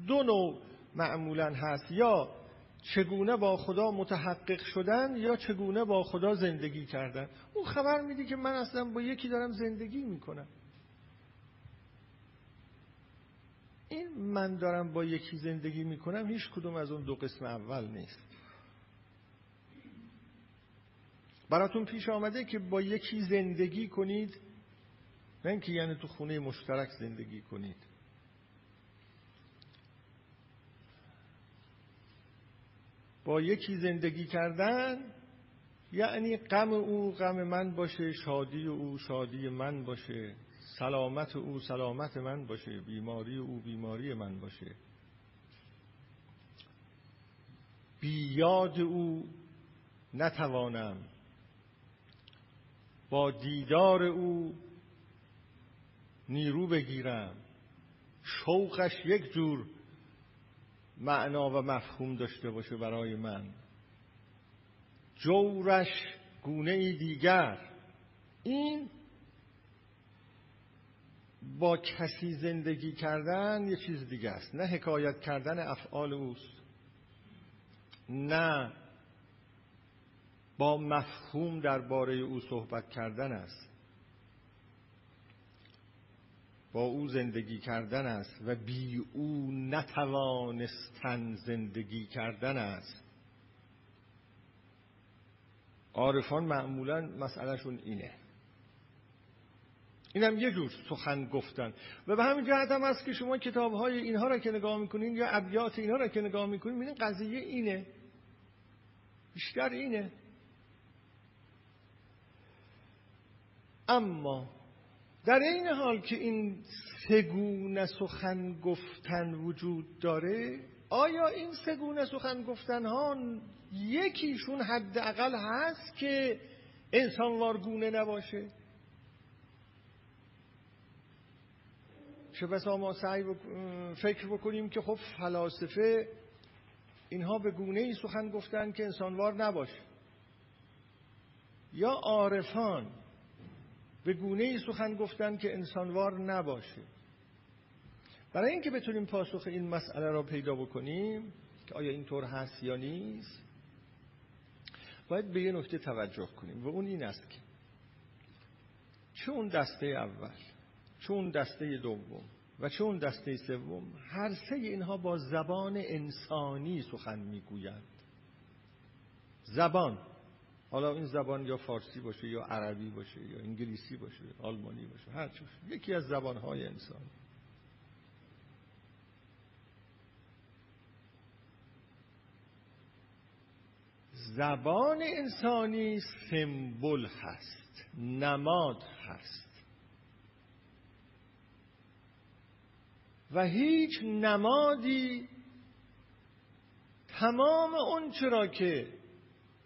دو نوع معمولا هست. یا چگونه با خدا متحقق شدن یا چگونه با خدا زندگی کردن؟ اون خبر میده که من اصلا با یکی دارم زندگی می‌کنم. این من دارم با یکی زندگی می‌کنم هیچ کدوم از اون دو قسم اول نیست. براتون پیش آمده که با یکی زندگی کنید نه اینکه یعنی تو خونه مشترک زندگی کنید. با یکی زندگی کردن یعنی غم او غم من باشه شادی او شادی من باشه. سلامت او سلامت من باشه. بیماری او بیماری من باشه. بیاد او نتوانم. با دیدار او نیرو بگیرم. شوقش یک جور معنا و مفهوم داشته باشه برای من. جورش گونه دیگر. این با کسی زندگی کردن یه چیز دیگه است. نه حکایت کردن افعال اوست. نه با مفهوم درباره او صحبت کردن است. با او زندگی کردن است و بی او نتوانستن زندگی کردن است. عارفان معمولا مسئلهشون اینه. اینم یه جور سخن گفتن. و به همین جهت هم است که شما کتاب های اینها را که نگاه می‌کنین یا ابیات اینها را که نگاه می‌کنین می‌بینین قضیه اینه. بیشتر اینه. اما در این حال که این سگونه سخن گفتن وجود داره آیا این سگونه سخن گفتن ها یکیشون حداقل هست که انسانوارگونه نباشه؟ چه بسا ما سعی فکر بکنیم که خب فلاسفه اینها به گونه ای سخن گفتن که انسانوار نباشه. یا عارفان به گونه ای سخن گفتن که انسانوار نباشه. برای اینکه بتونیم پاسخ این مسئله را پیدا بکنیم که آیا اینطور هست یا نیست باید به یه نکته توجه کنیم و اون این است که چه اون دسته اول چه اون دسته دوم و چه اون دسته سوم هر سه اینها با زبان انسانی سخن می‌گویند. زبان حالا این زبان یا فارسی باشه یا عربی باشه یا انگلیسی باشه آلمانی باشه هر چی یکی از زبانهای انسانی. زبان انسانی سمبل هست نماد هست. و هیچ نمادی تمام اون چرا که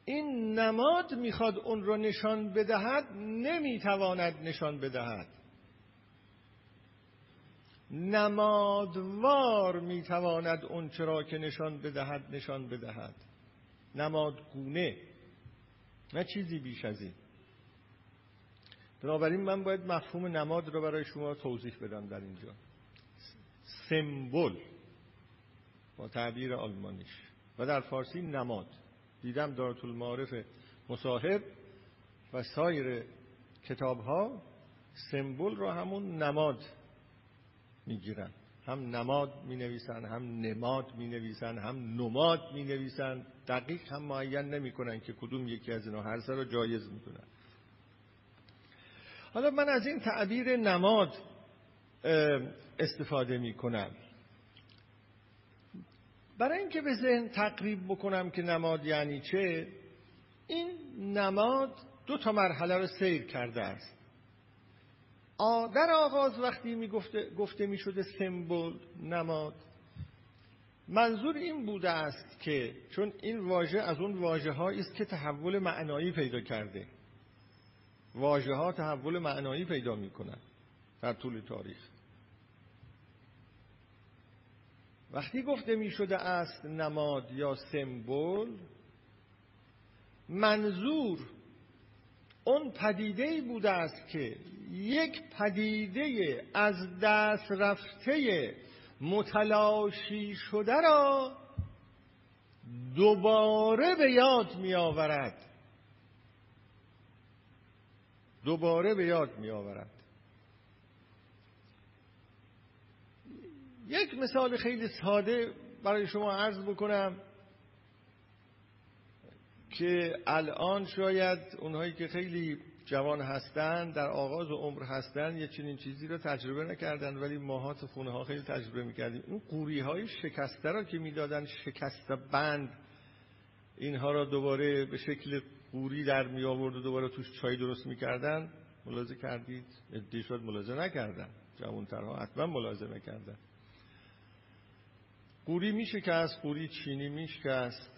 این نماد می‌خواد اون رو نشان بدهد نمی‌تواند نشان بدهد. نمادوار می‌تواند اون چرا که نشان بدهد نشان بدهد. نمادگونه. نه چیزی بیش از این. بنابراین من باید مفهوم نماد رو برای شما توضیح بدم در اینجا. سمبل با تعبیر آلمانیش و در فارسی نماد. دیدم دارت المعارف مصاحب و سایر کتاب ها سمبل رو همون نماد می‌گیرن. هم نماد می نویسن هم نماد می نویسن هم نماد می نویسن دقیق هم معین نمی کنن که کدوم یکی از اینا هر سر رو جایز می کنن حالا من از این تعبیر نماد استفاده می کنم برای اینکه به ذهن تقریب بکنم که نماد یعنی چه این نماد دو تا مرحله رو سیر کرده است. در آغاز وقتی می گفته, گفته می شده سمبل نماد منظور این بوده است که چون این واژه از اون واژه است که تحول معنایی پیدا کرده. واژه ها تحول معنایی پیدا می کنند در طول تاریخ. وقتی گفته می شده است نماد یا سمبل منظور اون پدیده بوده است که یک پدیده از دست رفته متلاشی شده را دوباره به یاد می آورد. دوباره به یاد می آورد. یک مثال خیلی ساده برای شما عرض بکنم که الان شاید اونهایی که خیلی جوان هستن در آغاز عمر هستن یه چنین چیزی رو تجربه نکردن ولی ماهات خونه ها خیلی تجربه می‌کردیم. اون قوری های شکسته را که می‌دادن شکسته بند اینها را دوباره به شکل قوری در می آورد و دوباره توش چای درست می‌کردن. ملاحظه کردید؟ ادعی شد ملاحظه نکردن. جوانترها حتما ملاحظه نکردن. قوری میشکست قوری چینی میشکست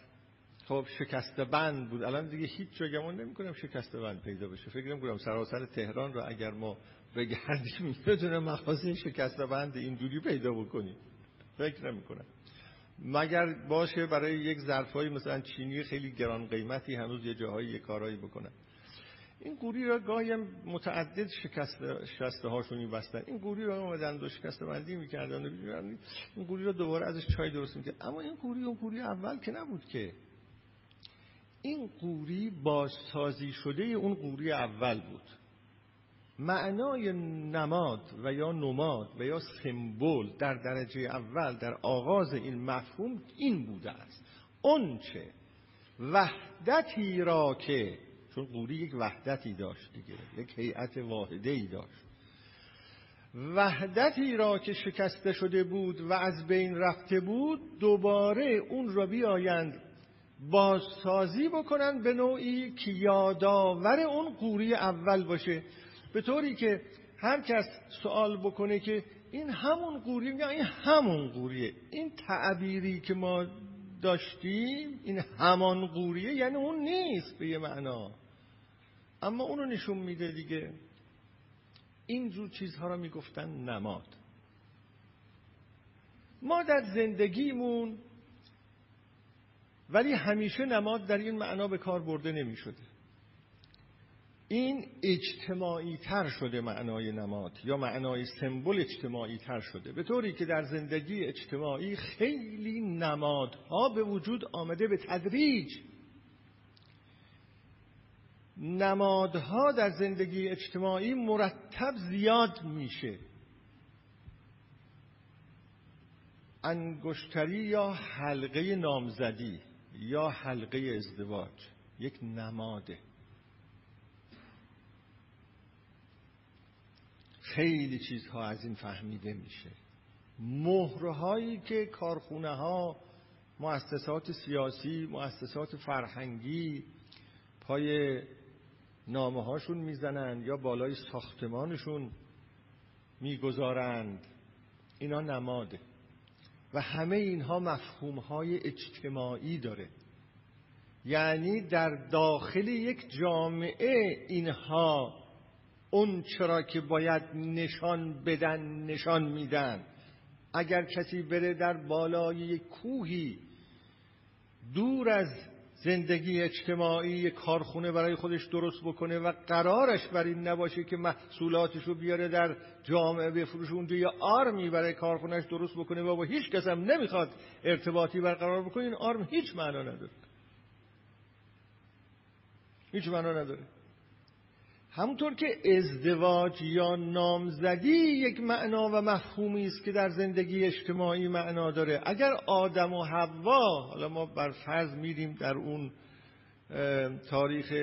خب شکسته بند بود. الان دیگه هیچ جا نمی کنم شکسته بند پیدا بشه. فکر نمی کنم سراسر تهران رو اگر ما بگردیم بدون مخازن شکست بند اینجوری پیدا بکنیم. فکر نمی کنم. مگر باشه برای یک ظرفای مثلا چینی خیلی گران قیمتی هنوز یه جاهایی یه کارایی بکنن. این گوری را گاهی متعدد شکسته شکسته هاشون بستن این گوری را اومدن دو شکسته بندی می‌کردن این گوری را دوباره ازش چای درست می‌کرد. اما این گوری اون گوری اول که نبود که. این قوری بازسازی شده اون قوری اول بود. معنای نماد و یا نماد و یا سمبل در درجه اول در آغاز این مفهوم این بوده است. چه وحدتی را که چون قوری یک وحدتی داشت دیگه یک هیئت واحده ای داشت. وحدتی را که شکسته شده بود و از بین رفته بود دوباره اون را بیایند بازسازی بکنن به نوعی که یادآور اون قوری اول باشه. به طوری که هر کس سوال بکنه که این همون قوری میگه این همون قوریه. این تعبیری که ما داشتیم این همان قوریه یعنی اون نیست به یه معنا. اما اونو نشون میده دیگه. اینجور چیزها را می‌گفتن نماد. ما در زندگیمون ولی همیشه نماد در این معنا به کار برده نمی شده این اجتماعی تر شده معنای نماد یا معنای سمبل اجتماعی تر شده. به طوری که در زندگی اجتماعی خیلی نمادها به وجود آمده به تدریج. نمادها در زندگی اجتماعی مرتب زیاد میشه. انگشتری یا حلقه نامزدی یا حلقه ازدواج یک نماده. خیلی چیزها از این فهمیده میشه. مهرهایی که کارخونه ها مؤسسات سیاسی مؤسسات فرهنگی پای نامه هاشون می‌زنند یا بالای ساختمانشون می‌گذارند. اینا نماده. و همه اینها مفهوم های اجتماعی داره. یعنی در داخل یک جامعه اینها اون چرا که باید نشان بدن نشان میدن. اگر کسی بره در بالای یک کوهی دور از زندگی اجتماعی کارخونه برای خودش درست بکنه و قرارش بر این نباشه که محصولاتش رو بیاره در جامعه بفروشه اونجا یه آرمی برای کارخونهش درست بکنه. و با هیچ کس هم نمی‌خواد ارتباطی برقرار بکنه. این آرم هیچ معنا نداره. هیچ معنا نداره. همونطور که ازدواج یا نامزدی یک معنا و مفهومی است که در زندگی اجتماعی معنا داره. اگر آدم و حوا حالا ما بر فرض میریم در اون تاریخ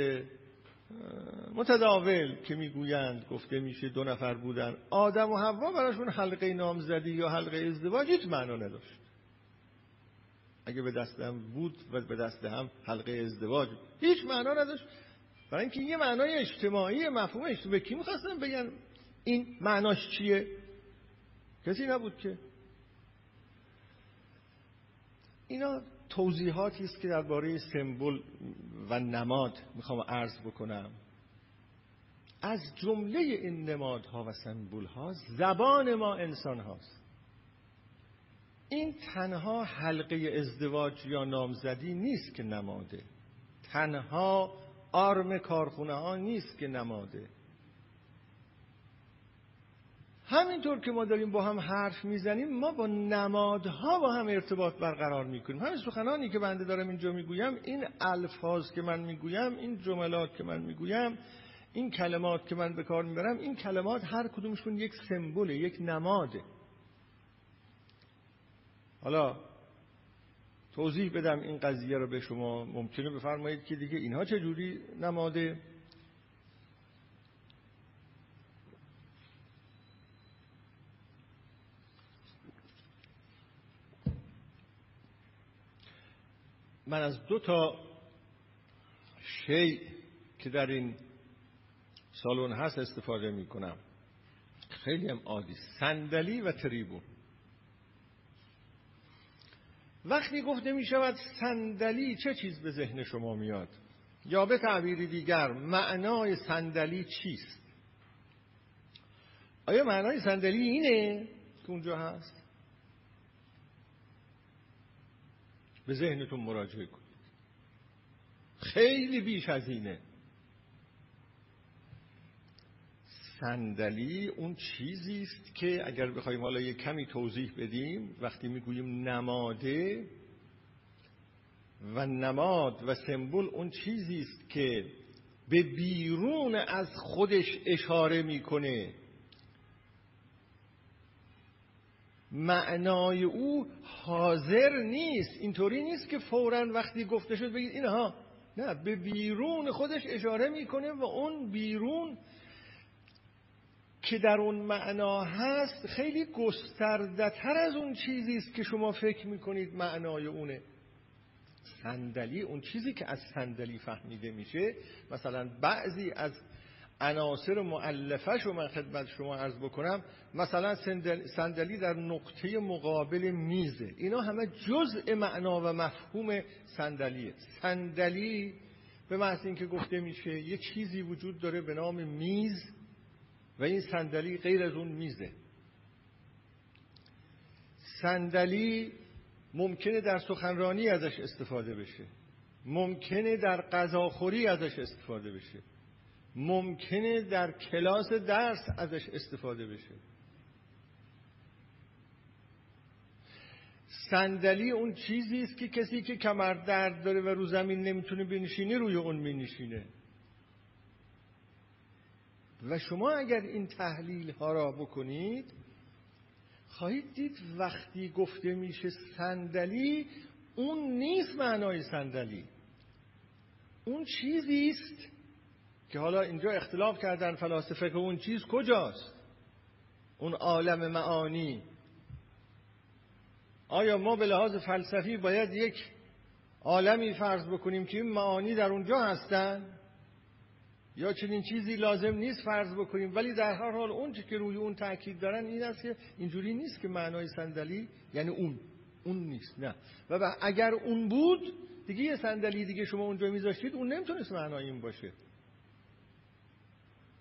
متداول که می‌گویند گفته میشه دو نفر بودن. آدم و حوا براشون حلقه نامزدی یا حلقه ازدواج هیچ معنا نداشت. اگه به دست هم بود و به دست هم حلقه ازدواج هیچ معنا نداشت. برای اینکه یه معنای اجتماعی مفهوم اجتماعی کی می‌خواستن بگن این معناش چیه؟ کسی نبود که. اینا توضیحاتی است که درباره سمبل و نماد می‌خوام عرض بکنم. از جمله این نمادها و سمبول ها زبان ما انسان هاست این تنها حلقه ازدواج یا نامزدی نیست که نماده. تنها آرم کارخونه ها نیست که نماده. همینطور که ما داریم با هم حرف می‌زنیم ما با نمادها با هم ارتباط برقرار می‌کنیم. همین سخنانی که بنده دارم اینجا می‌گویم این الفاظ که من می‌گویم این جملات که من می‌گویم این کلمات که من به کار می‌برم این کلمات هر کدومشون یک سمبوله یک نماده. حالا توضیح بدم این قضیه رو به شما. ممکنه بفرمایید که دیگه اینها چجوری نماده؟ من از دو تا شی که در این سالن هست استفاده می کنم خیلی هم عادی. صندلی و تریبون. وقتی گفته می شود صندلی چه چیز به ذهن شما میاد؟ یا به تعبیری دیگر معنای صندلی چیست؟ آیا معنای صندلی اینه که اونجا هست؟ به ذهنتون مراجعه کنید. خیلی بیش از اینه. صندلی اون چیزی است که اگر بخوایم حالا یه کمی توضیح بدیم وقتی می‌گوییم نماده و نماد و سمبل اون چیزی است که به بیرون از خودش اشاره می‌کنه. معنای او حاضر نیست اینطوری نیست که فورا وقتی گفته شد بگید اینها. نه به بیرون خودش اشاره می‌کنه و اون بیرون که در اون معنا هست خیلی گسترده تر از اون چیزی است که شما فکر می‌کنید معنای اونه. صندلی اون چیزی که از صندلی فهمیده میشه. مثلا بعضی از عناصر معلفش رو من خدمت شما عرض بکنم. مثلا صندلی در نقطه مقابل میزه. اینا همه جزء معنا و مفهوم صندلیه. صندلی به محض اینکه گفته میشه یه چیزی وجود داره به نام میز. و این صندلی غیر از اون میزه. صندلی ممکنه در سخنرانی ازش استفاده بشه. ممکنه در غذاخوری ازش استفاده بشه. ممکنه در کلاس درس ازش استفاده بشه. صندلی اون چیزی است که کسی که کمر درد داره و رو زمین نمی‌تونه بنشینه روی اون مینشینه. و شما اگر این تحلیل ها را بکنید خواهید دید وقتی گفته میشه صندلی اون نیست معنای صندلی. اون چیزی است که حالا اینجا اختلاف کردن فلاسفه که اون چیز کجاست؟ اون عالم معانی. آیا ما به لحاظ فلسفی باید یک عالمی فرض بکنیم که این معانی در اونجا هستن؟ یا چنین چیزی لازم نیست فرض بکنیم. ولی در هر حال اون که روی اون تاکید دارن این است که اینجوری نیست که معنای صندلی یعنی اون اون نیست نه. و اگر اون بود دیگه یه صندلی دیگه شما اونجا میذاشتید اون نمی‌تونست معنای این باشه.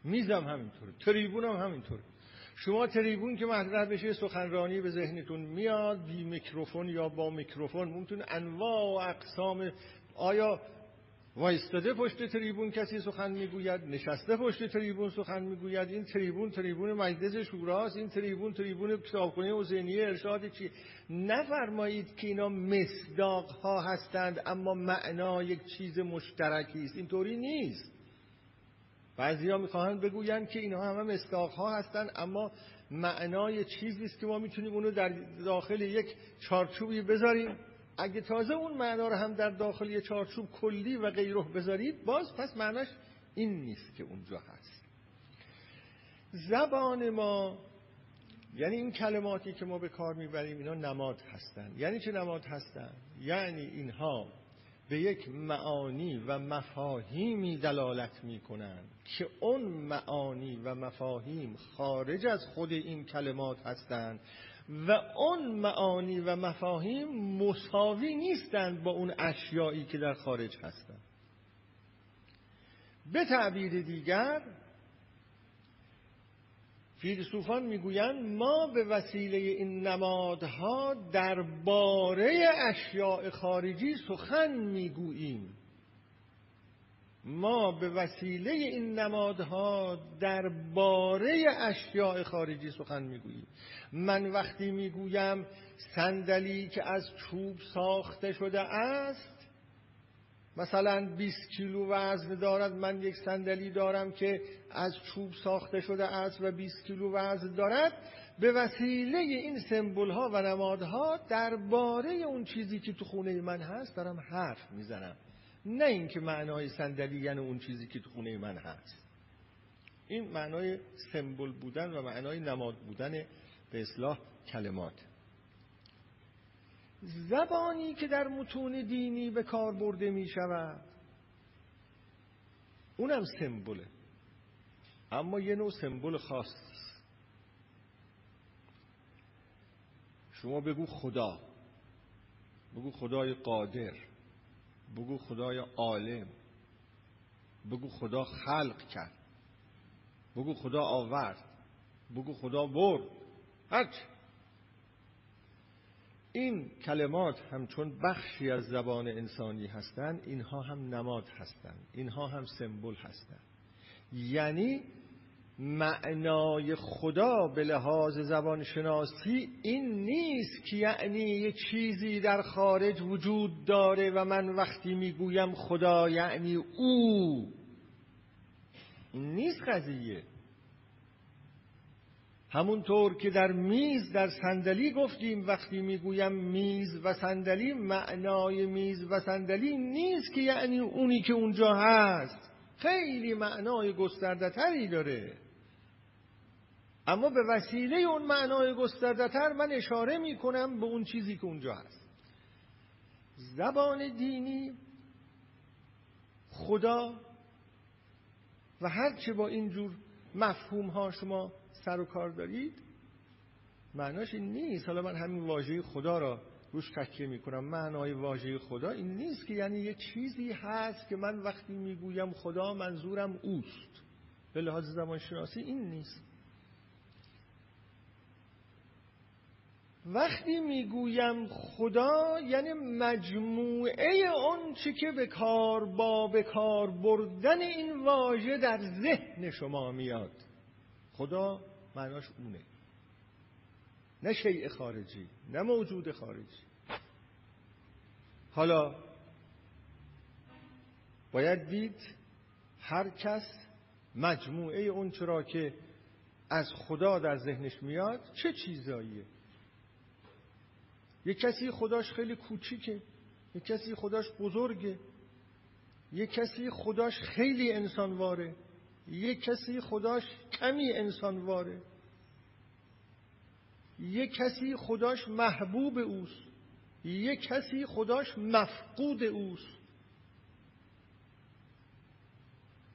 میزم همینطوره تریبون هم همینطوره. شما تریبون که مطرح بشه سخنرانی به ذهنتون میاد بی میکروفون یا با میکروفون ممکن انواع و اقسام آیا وایستاده پشت تریبون کسی سخن می‌گوید نشسته پشت تریبون سخن می‌گوید. این تریبون تریبون مجلس شوراست این تریبون تریبون کتابخونه حسینیه ارشاد چی؟ نفرمایید که اینا مصداق ها هستند اما معنا یک چیز مشترکی است. اینطوری نیست. بعضیا می‌خواهند بگویند که اینها همه مصداق ها هستند اما معنای چیزی است که ما می‌تونیم اونو در داخل یک چارچوبی بذاریم. اگه تازه اون معنا رو هم در داخل یه چارچوب کلی و غیره بذارید باز پس معناش این نیست که اونجا هست. زبان ما یعنی این کلماتی که ما به کار می‌بریم اینا نماد هستن. یعنی چه نماد هستن؟ یعنی اینها به یک معانی و مفاهیمی دلالت می‌کنن که اون معانی و مفاهیم خارج از خود این کلمات هستند و اون معانی و مفاهیم مساوی نیستند با اون اشیایی که در خارج هستند. به تعبیر دیگر فیلسوفان می‌گویند ما به وسیله این نمادها درباره اشیاء خارجی سخن می‌گوییم. ما به وسیله این نمادها درباره اشیاء خارجی سخن می‌گوییم. من وقتی می‌گویم صندلی که از چوب ساخته شده است مثلا 20 کیلو وزن دارد من یک صندلی دارم که از چوب ساخته شده است و 20 کیلو وزن دارد به وسیله این سمبل ها و نمادها درباره اون چیزی که تو خونه من هست دارم حرف می‌زنم. نه اینکه معنای صندلی یعنی اون چیزی که تو خونه من هست. این معنای سمبل بودن و معنای نماد بودن به اصلاح کلمات. زبانی که در متون دینی به کار برده می شود اونم سمبله. اما یه نوع سمبل خاص. شما بگو خدا. بگو خدای قادر. بگو خدای عالم. بگو خدا خلق کرد. بگو خدا آورد. بگو خدا برد. هرچ. این کلمات همچون بخشی از زبان انسانی هستند اینها هم نماد هستند اینها هم سمبل هستند یعنی معنای خدا به لحاظ زبان شناسی این نیست که یعنی یه چیزی در خارج وجود داره و من وقتی می‌گویم خدا یعنی او. این نیست قضیه. همونطور که در میز در صندلی گفتیم وقتی می‌گویم میز و صندلی معنای میز و صندلی نیست که یعنی اونی که اونجا هست. خیلی معنای گسترده تری داره. اما به وسیله اون معنای گسترده تر من اشاره می کنم به اون چیزی که اونجا هست. زبان دینی خدا و هرچه با اینجور مفهوم ها شما سر و کار دارید معناش این نیست. حالا من همین واژه خدا را روش تکیه می کنم معنای واژه خدا این نیست که یعنی یه چیزی هست که من وقتی می‌گویم خدا منظورم اوست. به لحاظ زبان شناسی این نیست. وقتی می‌گویم خدا یعنی مجموعه اون چی که به کار با به کار بردن این واژه در ذهن شما میاد. خدا معناش اونه. نه شیء خارجی نه موجود خارجی. حالا باید دید هر کس مجموعه اون چرا که از خدا در ذهنش میاد چه چیزاییه؟ یه کسی خداش خیلی کوچیکه یه کسی خداش بزرگه یه کسی خداش خیلی انسانواره یه کسی خداش کمی انسانواره. یه کسی خداش محبوب اوست یه کسی خداش مفقود اوست.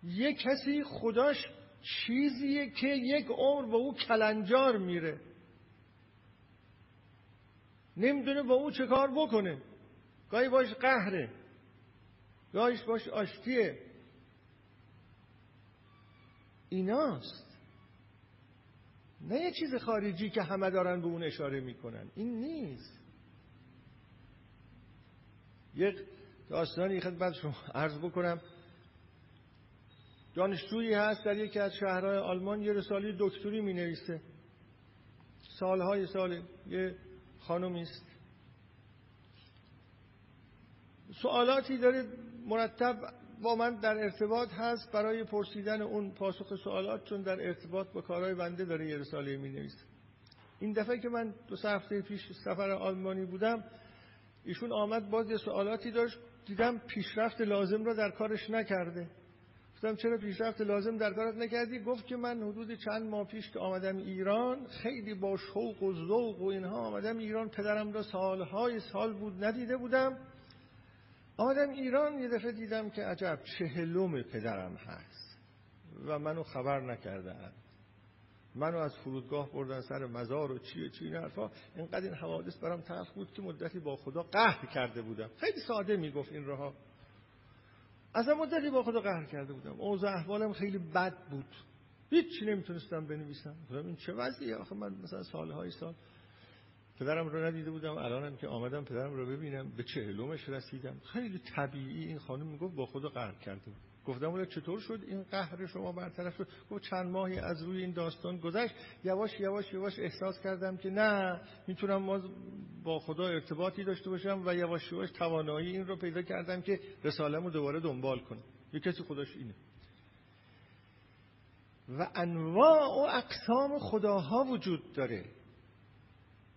یه کسی خداش چیزیه که یک عمر با او کلنجار میره. نمی‌دونه با او چه کار بکنه. گاهی باش قهره. گاهیش باش آشتیه. ایناست. نه یه چیز خارجی که همه دارن به اون اشاره می‌کنن. این نیست. یک داستانی خدمت شما عرض بکنم. دانشجویی هست در یکی از شهرهای آلمان یه رساله دکتری می نویسه سالهای ساله یه خانمی است. سوالاتی داره مرتب با من در ارتباط هست برای پرسیدن اون پاسخ سوالات چون در ارتباط با کارهای بنده داره یه رساله می نویسه این دفعه که من دو سه هفته پیش سفر آلمانی بودم ایشون آمد باز یه سوالاتی داشت. دیدم پیشرفت لازم را در کارش نکرده. گفتم چرا پیشرفت لازم در کارت نکردی؟ گفت که من حدود چند ماه پیش که آمدم ایران خیلی با شوق و ذوق و اینها آمدم ایران. پدرم را سالهای سال بود ندیده بودم. آمدم ایران یه دفعه دیدم که عجب چهلم پدرم هست و منو خبر نکردن. منو از فرودگاه بردن سر مزار و چی و چی این حرفا. اینقدر این حوادث برام تلخ بود که مدتی با خدا قهر کرده بودم. خیلی ساده می‌گفت این رها از مدتی با خدا قهر کرده بودم. اوضاع احوالم خیلی بد بود. هیچی نمی‌تونستم بنویسم. خودم این چه وضعیه؟ آخه من مثلا سالهای سال پدرم رو ندیده بودم. الانم که آمدم پدرم رو ببینم. به چهلومش رسیدم. خیلی طبیعی این خانم می‌گفت با خدا قهر کرده بود. گفتم ولی چطور شد این قهر شما برطرف شد؟ گفت چند ماهی از روی این داستان گذشت. یواش یواش یواش احساس کردم که نه می‌تونم با خدا ارتباطی داشته باشم و یواش یواش توانایی این رو پیدا کردم که رسالم رو دوباره دنبال کنم. یه کسی خداش اینه. و انواع و اقسام خداها وجود داره.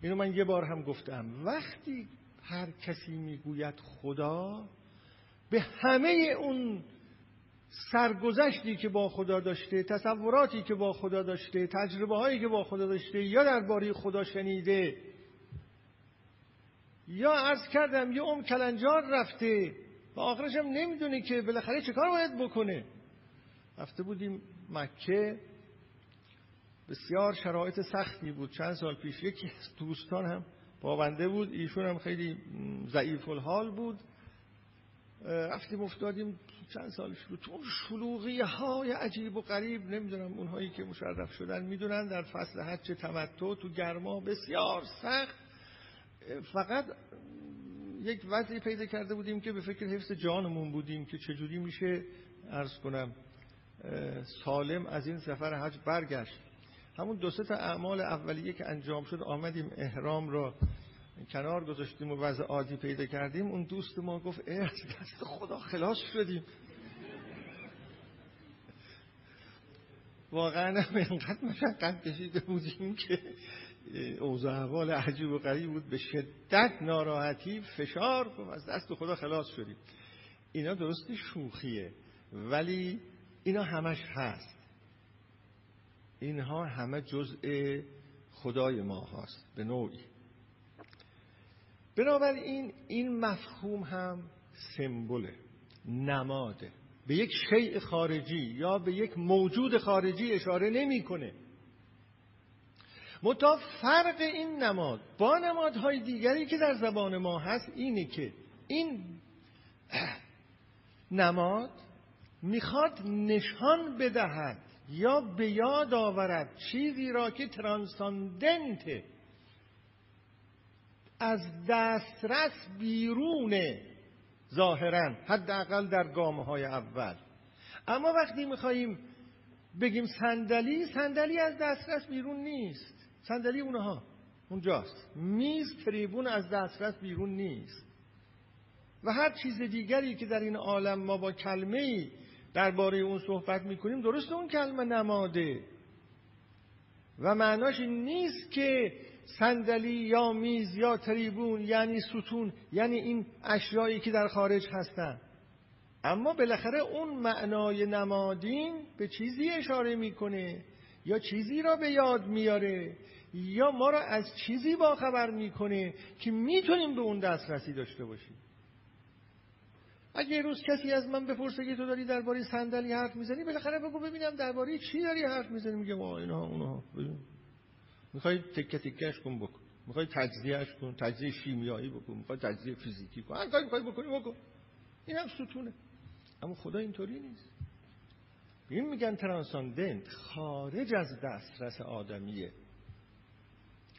اینو من یه بار هم گفتم. وقتی هر کسی می‌گوید خدا به همه اون سرگذشتی که با خدا داشته تصوراتی که با خدا داشته تجربه هایی که با خدا داشته یا درباره خدا شنیده. یا عرض کردم یه ام کلنجار رفته و آخرش هم نمی‌دونه که بالاخره چه کار باید بکنه. رفته بودیم مکه. بسیار شرایط سختی بود. چند سال پیش یکی از دوستان هم با بود. ایشون هم خیلی ضعیف الحال بود. رفتیم افتادیم چند سالش رو تو شلوغی های عجیب و غریب نمی‌دونم اونهایی که مشرف شدن می‌دونن در فصل حج تمتع تو گرما بسیار سخت. فقط یک وضعی پیدا کرده بودیم که به فکر حفظ جانمون بودیم که چجوری میشه ارز کنم سالم از این سفر حج برگشت. همون دو تا اعمال اولیه که انجام شد آمدیم احرام را کنار گذاشتیم و وضع عادی پیدا کردیم اون دوست ما گفت ای از دست خدا خلاص شدیم. واقعا هم اینقدر مشقت کشیده بودیم که اوضاع احوال عجیب و غریب بود. به شدت ناراحتی فشار گفت از دست خدا خلاص شدیم. اینا درست شوخیه ولی اینا همش هست. اینها همه جزء خدای ما هست به نوعی. بنابراین این مفهوم هم سمبوله نماده به یک شیء خارجی یا به یک موجود خارجی اشاره نمی‌کنه. متا فرق این نماد با نمادهای دیگری که در زبان ما هست اینه که این نماد می‌خواد نشان بدهد یا به یاد آورد چیزی را که ترانساندنته از دسترس بیرونه ظاهرا حداقل در گام های اول. اما وقتی میخواییم بگیم صندلی صندلی از دسترس بیرون نیست. صندلی اونها اونجاست. میز تریبون از دسترس بیرون نیست. و هر چیز دیگری که در این عالم ما با کلمه ای درباره اون صحبت می‌کنیم درست اون کلمه نماده. و معناش این نیست که صندلی یا میز یا تریبون یعنی ستون یعنی این اشیایی که در خارج هستن. اما بالاخره اون معنای نمادین به چیزی اشاره می‌کنه یا چیزی را به یاد میاره یا ما را از چیزی باخبر می‌کنه که می‌تونیم به اون دسترسی داشته باشیم. اگه روز کسی از من بپرسه که تو داری درباره صندلی حرف می‌زنی بالاخره بگو ببینم درباره چی داری حرف می‌زنی؟ میگه ما اینها اونها. می‌خوای تکه تکهش کن بکن. می‌خوای تجزیهش کن تجزیه شیمیایی بکن می‌خوای تجزیه فیزیکی کن. هر کاری می‌خوای بکنی بکن. این هم ستونه. اما خدا اینطوری نیست. این میگن ترانساندنت خارج از دسترس آدمیه.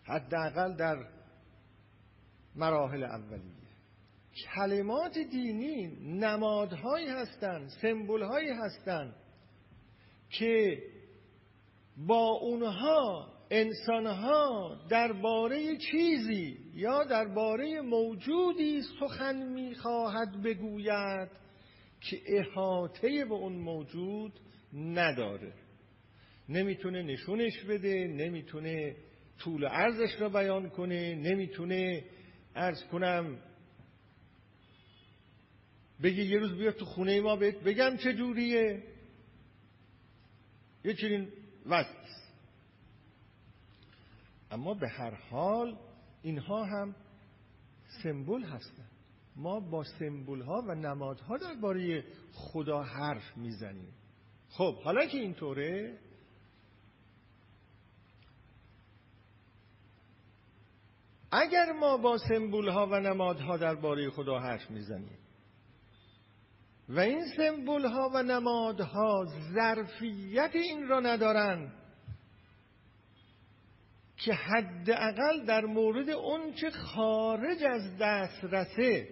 حداقل در مراحل اولیه. کلمات دینی نمادهایی هستند سمبولهایی هستند که با اونها انسانها درباره چیزی یا درباره موجودی سخن می‌خواهد بگوید که احاطه به اون موجود نداره. نمی‌تونه نشونش بده نمی‌تونه طول ارزش را بیان کنه نمی‌تونه ارز کنم بگی یه روز بیا تو خونه ما بهت بگم چه جوریه. یه چنین وقت اما به هر حال اینها هم سمبل هستند. ما با سمبل ها و نمادها درباره خدا حرف می‌زنیم. خب حالا که اینطوره اگر ما با سمبول ها و نمادها درباره خدا حرف می‌زنیم و این سمبول ها و نمادها ظرفیت این را ندارند که حداقل در مورد اون چه خارج از دسترسه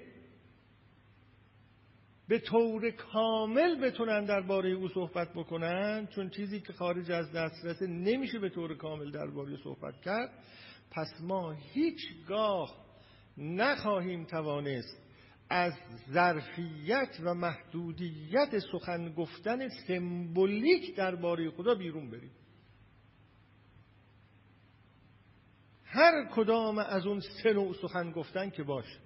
به طور کامل بتونن درباره او صحبت بکنن چون چیزی که خارج از دسترسه نمیشه به طور کامل درباره صحبت کرد پس ما هیچگاه نخواهیم توانست از ظرفیت و محدودیت سخن گفتن سمبولیک درباره خدا بیرون بریم. هر کدام از اون سه نوع سخن گفتن که باشه.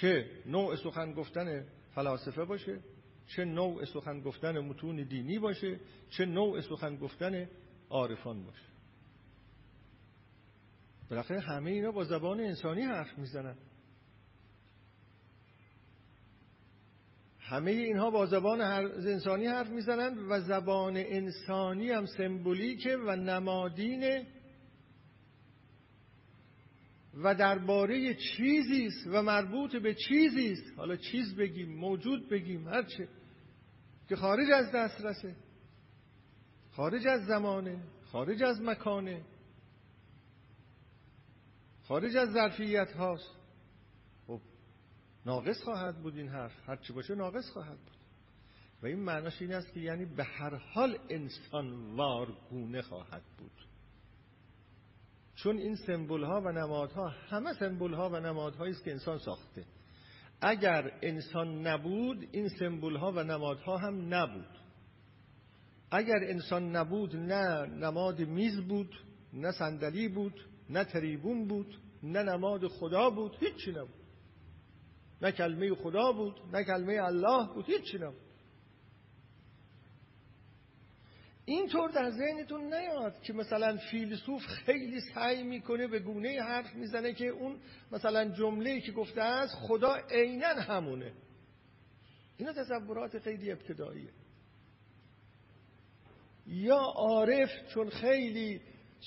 چه نوع سخن گفتن فلاسفه باشه چه نوع سخن گفتن متون دینی باشه چه نوع سخن گفتن عارفان باشه. بالاخره همه اینا با زبان انسانی حرف می‌زنن. همه اینها با زبان انسانی حرف می‌زنند و زبان انسانی هم سمبولیکه و نمادینه و درباره چیزی است و مربوط به چیزی است. حالا چیز بگیم موجود بگیم هرچه که خارج از دسترسه. خارج از زمانه خارج از مکانه. خارج از ظرفیت هاست. خب ناقص خواهد بود این حرف. هر چی باشه ناقص خواهد بود. و این معناش این است که یعنی به هر حال انسان وارگونه خواهد بود. چون این سمبول ها و نمادها همه سمبول ها و نمادهایی است که انسان ساخته. اگر انسان نبود این سمبول ها و نمادها هم نبود. اگر انسان نبود نه نماد میز بود نه صندلی بود نه تریبون بود نه نماد خدا بود هیچی نبود. نه کلمه خدا بود نه کلمه الله بود هیچی نبود. اینطور در ذهنتون نیاد که مثلا فیلسوف خیلی سعی می‌کنه به گونه حرف می‌زنه که اون مثلا جمله که گفته است خدا عینا همونه. اینا تصورات خیلی ابتداییه. یا عارف چون خیلی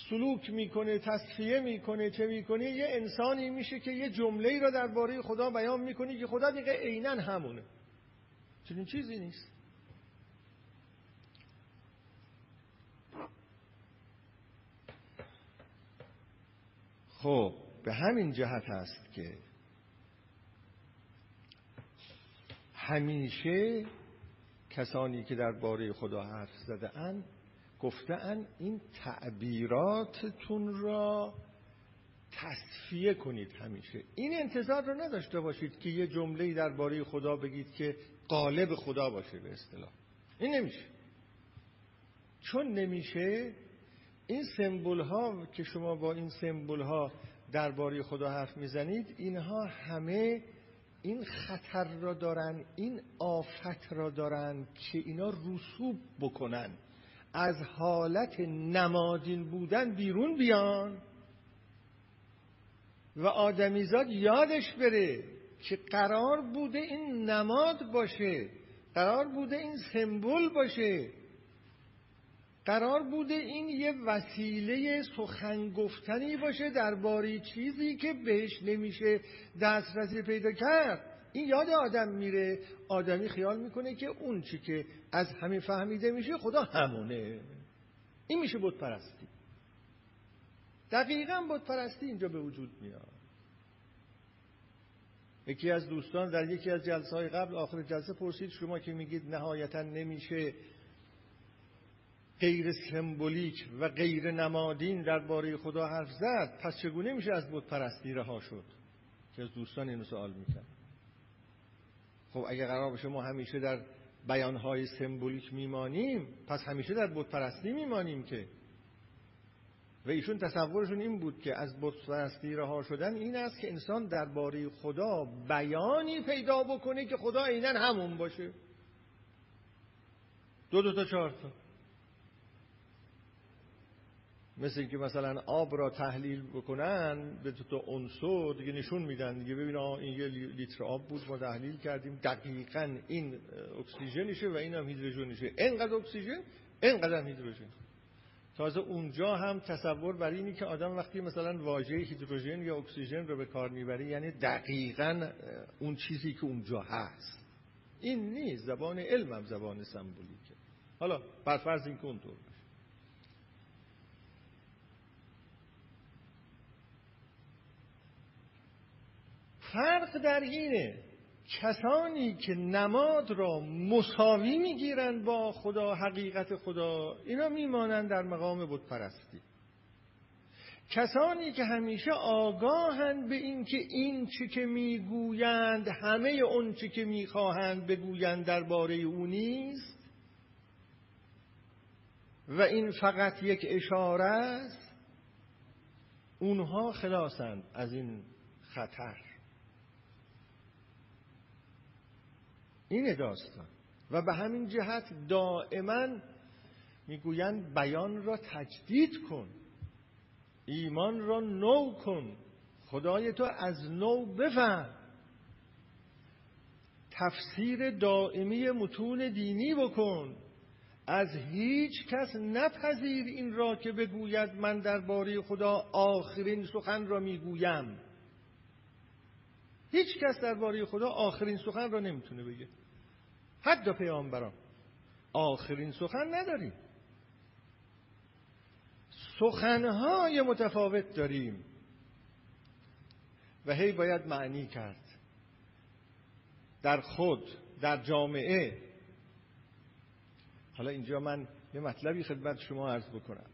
سلوک می‌کنه تصفیه می‌کنه چه می‌کنه یه انسانی میشه که یه جمله را درباره خدا بیان می‌کنه که خدا دیگه عینا همونه. چنین چیزی نیست. خب به همین جهت است که همیشه کسانی که درباره خدا حرف زده اند گفتن این تعبیراتتون را تصفیه کنید همیشه. این انتظار رو نداشته باشید که یه جمله درباره خدا بگید که قالب خدا باشه به اصطلاح. این نمیشه. چون نمیشه این سمبول ها که شما با این سمبول ها درباره خدا حرف می‌زنید اینها همه این خطر را دارن این آفت را دارن که اینا رسوب بکنن. از حالت نمادین بودن بیرون بیان. و آدمیزاد یادش بره که قرار بوده این نماد باشه قرار بوده این سمبل باشه. قرار بوده این یه وسیله سخن گفتنی باشه درباره چیزی که بهش نمیشه دسترسی پیدا کرد. این یاد آدم میره. آدمی خیال می‌کنه که اون چی که از همین فهمیده میشه خدا همونه. این میشه بود پرستی دقیقا بود پرستی اینجا به وجود میاد. یکی از دوستان در یکی از جلسه های قبل آخر جلسه پرسید شما که میگید نهایتا نمیشه غیر سمبولیک و غیر نمادین درباره خدا حرف زد پس چگونه میشه از بود پرستی رها شد؟ که از دوستان اینو سوال می‌کرد. خب اگر قرار باشه ما همیشه در بیانهای سمبولیک میمانیم پس همیشه در بود پرستی میمانیم که. و ایشون تصورشون این بود که از بت پرستی رها شدن این است که انسان درباره خدا بیانی پیدا بکنه که خدا عینا همون باشه. دو دو تا چهار تا. مثل اینکه مثلا آب را تحلیل بکنن به تو عنصر دیگه نشون میدن دیگه. ببین این یه لیتر آب بود ما تحلیل کردیم. دقیقا این اکسیژنشه و این هم هیدروژنشه. اینقدر اکسیژن اینقدر هیدروژن. تازه اونجا هم تصور بر اینی که آدم وقتی مثلا واژه هیدروژن یا اکسیژن رو به کار می‌بره یعنی دقیقا اون چیزی که اونجا هست. این نیست. زبان علم هم زبان سمبولیکه. حالا بر فرض این که اونطور. فرق در اینه کسانی که نماد را مساوی می‌گیرند با خدا حقیقت خدا اینا میمانند در مقام بود پرستی کسانی که همیشه آگاهند به اینکه این چی که می‌گویند همه اون چی که می‌خواهند بگویند درباره او نیست و این فقط یک اشاره است اونها خلاصند از این خطر. این داستان. و به همین جهت دائما می‌گویند بیان را تجدید کن. ایمان را نو کن. خدای تو از نو بفهم. تفسیر دائمی متون دینی بکن. از هیچ کس نپذیر این را که بگوید من درباره خدا آخرین سخن را می‌گویم. هیچ کس درباره خدا آخرین سخن را نمی‌تونه بگه. حتی پیامبران. آخرین سخن نداریم. سخنهای متفاوت داریم. و هی باید معنی کرد. در خود در جامعه. حالا اینجا من یه مطلبی خدمت شما عرض بکنم.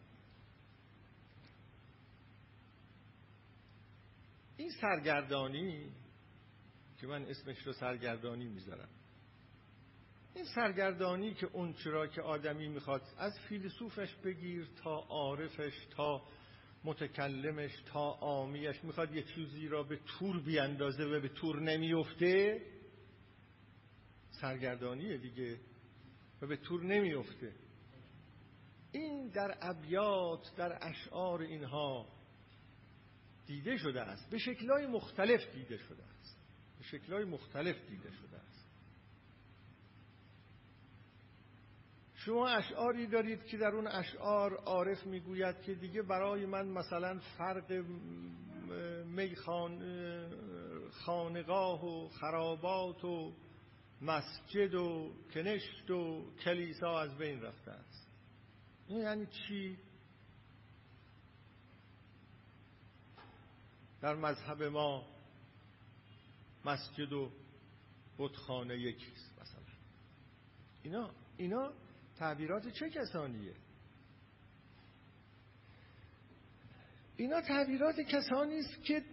این سرگردانی که من اسمش رو سرگردانی می‌ذارم. این سرگردانی که اون چرا که آدمی می‌خواد از فیلسوفش بگیر تا عارفش تا متکلمش تا آمیش می‌خواد یه چیزی را به تور بیاندازه و به تور نمیفته سرگردانیه دیگه و به تور نمیفته این در ابیات در اشعار اینها دیده شده است به شکلهای مختلف دیده شده است به شکلهای مختلف دیده شده است. شما اشعاری دارید که در اون اشعار عارف می‌گوید که دیگه برای من مثلا فرق میخان خانقاه و خرابات و مسجد و کنشت و کلیسا از بین رفته است این یعنی چی؟ در مذهب ما مسجد و بتخانه یکیست مثلا اینا اینا تعبیرات چه کسانیه؟ اینا تعبیرات کسانی است که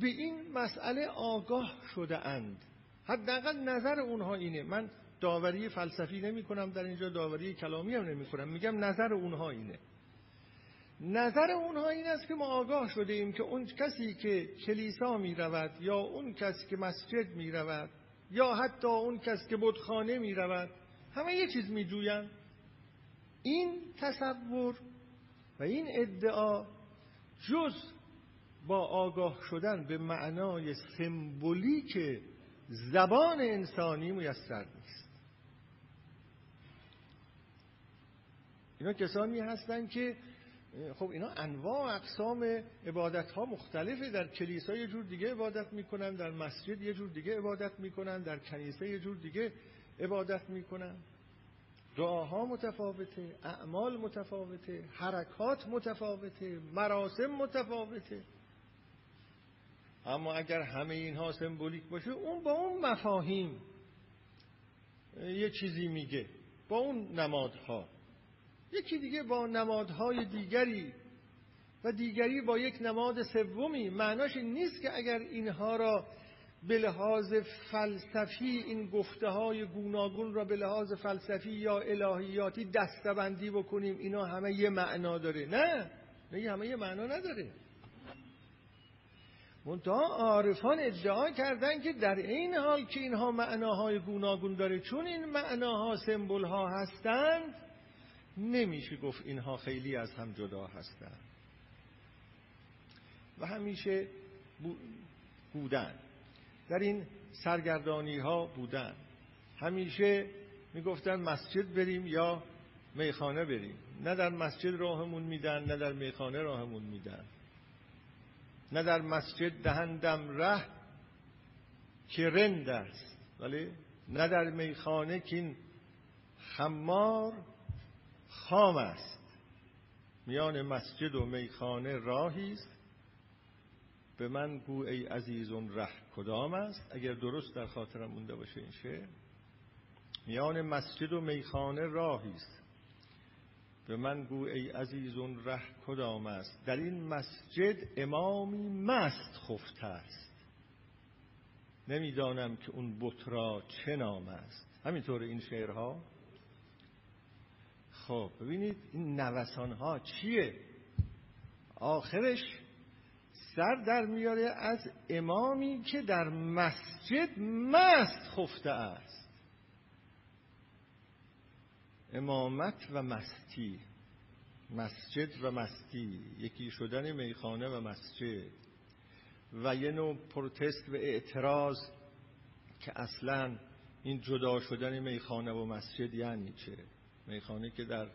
به این مسئله آگاه شده اند. حداقل نظر اونها اینه. من داوری فلسفی نمی کنم در اینجا داوری کلامی هم نمی کنم. میگم نظر اونها اینه. نظر اونها این است که ما آگاه شده ایم که اون کسی که کلیسا می رود یا اون کسی که مسجد می رود یا حتی اون کسی که بدخانه می رود همه یه چیز می جوین. این تصور و این ادعا جز با آگاه شدن به معنای سمبولیک زبان انسانی میسر نیست اینا کسانی هستند که خب اینا انواع اقسام عبادت ها مختلفه در کلیسا یه جور دیگه عبادت می‌کنن در مسجد یه جور دیگه عبادت می‌کنن در کنیسه یه جور دیگه عبادت می‌کنن. دعاها متفاوته اعمال متفاوته حرکات متفاوته مراسم متفاوته. اما اگر همه اینها سمبولیک باشه اون با اون مفاهیم یه چیزی میگه با اون نمادها. یکی دیگه با نمادهای دیگری و دیگری با یک نماد سومی. معناش نیست که اگر اینها را به لحاظ فلسفی این گفته های گوناگون را به لحاظ فلسفی یا الهیاتی دستبندی بکنیم اینا همه یه معنا داره. نه نه همه یه معنا نداره. منتها عارفان ادعا کردن که در این حال که اینها معناهای گوناگون داره چون این معناها سمبل ها هستند نمیشه گفت اینها خیلی از هم جدا هستند و همیشه بودن. در این سرگردانی ها بودن. همیشه می‌گفتن مسجد بریم یا میخانه بریم. نه در مسجد راهمون میدن نه در میخانه راهمون میدن. نه در مسجد دهندم ره که رند است ولی نه در میخانه که این خمار خام است. میان مسجد و میخانه راهی است. به من گو ای عزیزون ره کدام است؟ اگر درست در خاطرم مونده باشه این شعر. میان مسجد و میخانه راهی است. به من گو ای عزیزون ره کدام است؟ در این مسجد امامی مست خفته است. نمی‌دانم که اون بت را چه نام است. همینطور این شعرها. خب ببینید این نوسان ها چیه؟ آخرش سر در میاره از امامی که در مسجد مست خفته است. امامت و مستی مسجد و مستی یکی شدن میخانه و مسجد و یه نوع پروتست و اعتراض که اصلا این جدا شدن میخانه و مسجد یعنی چه؟ میخانه که در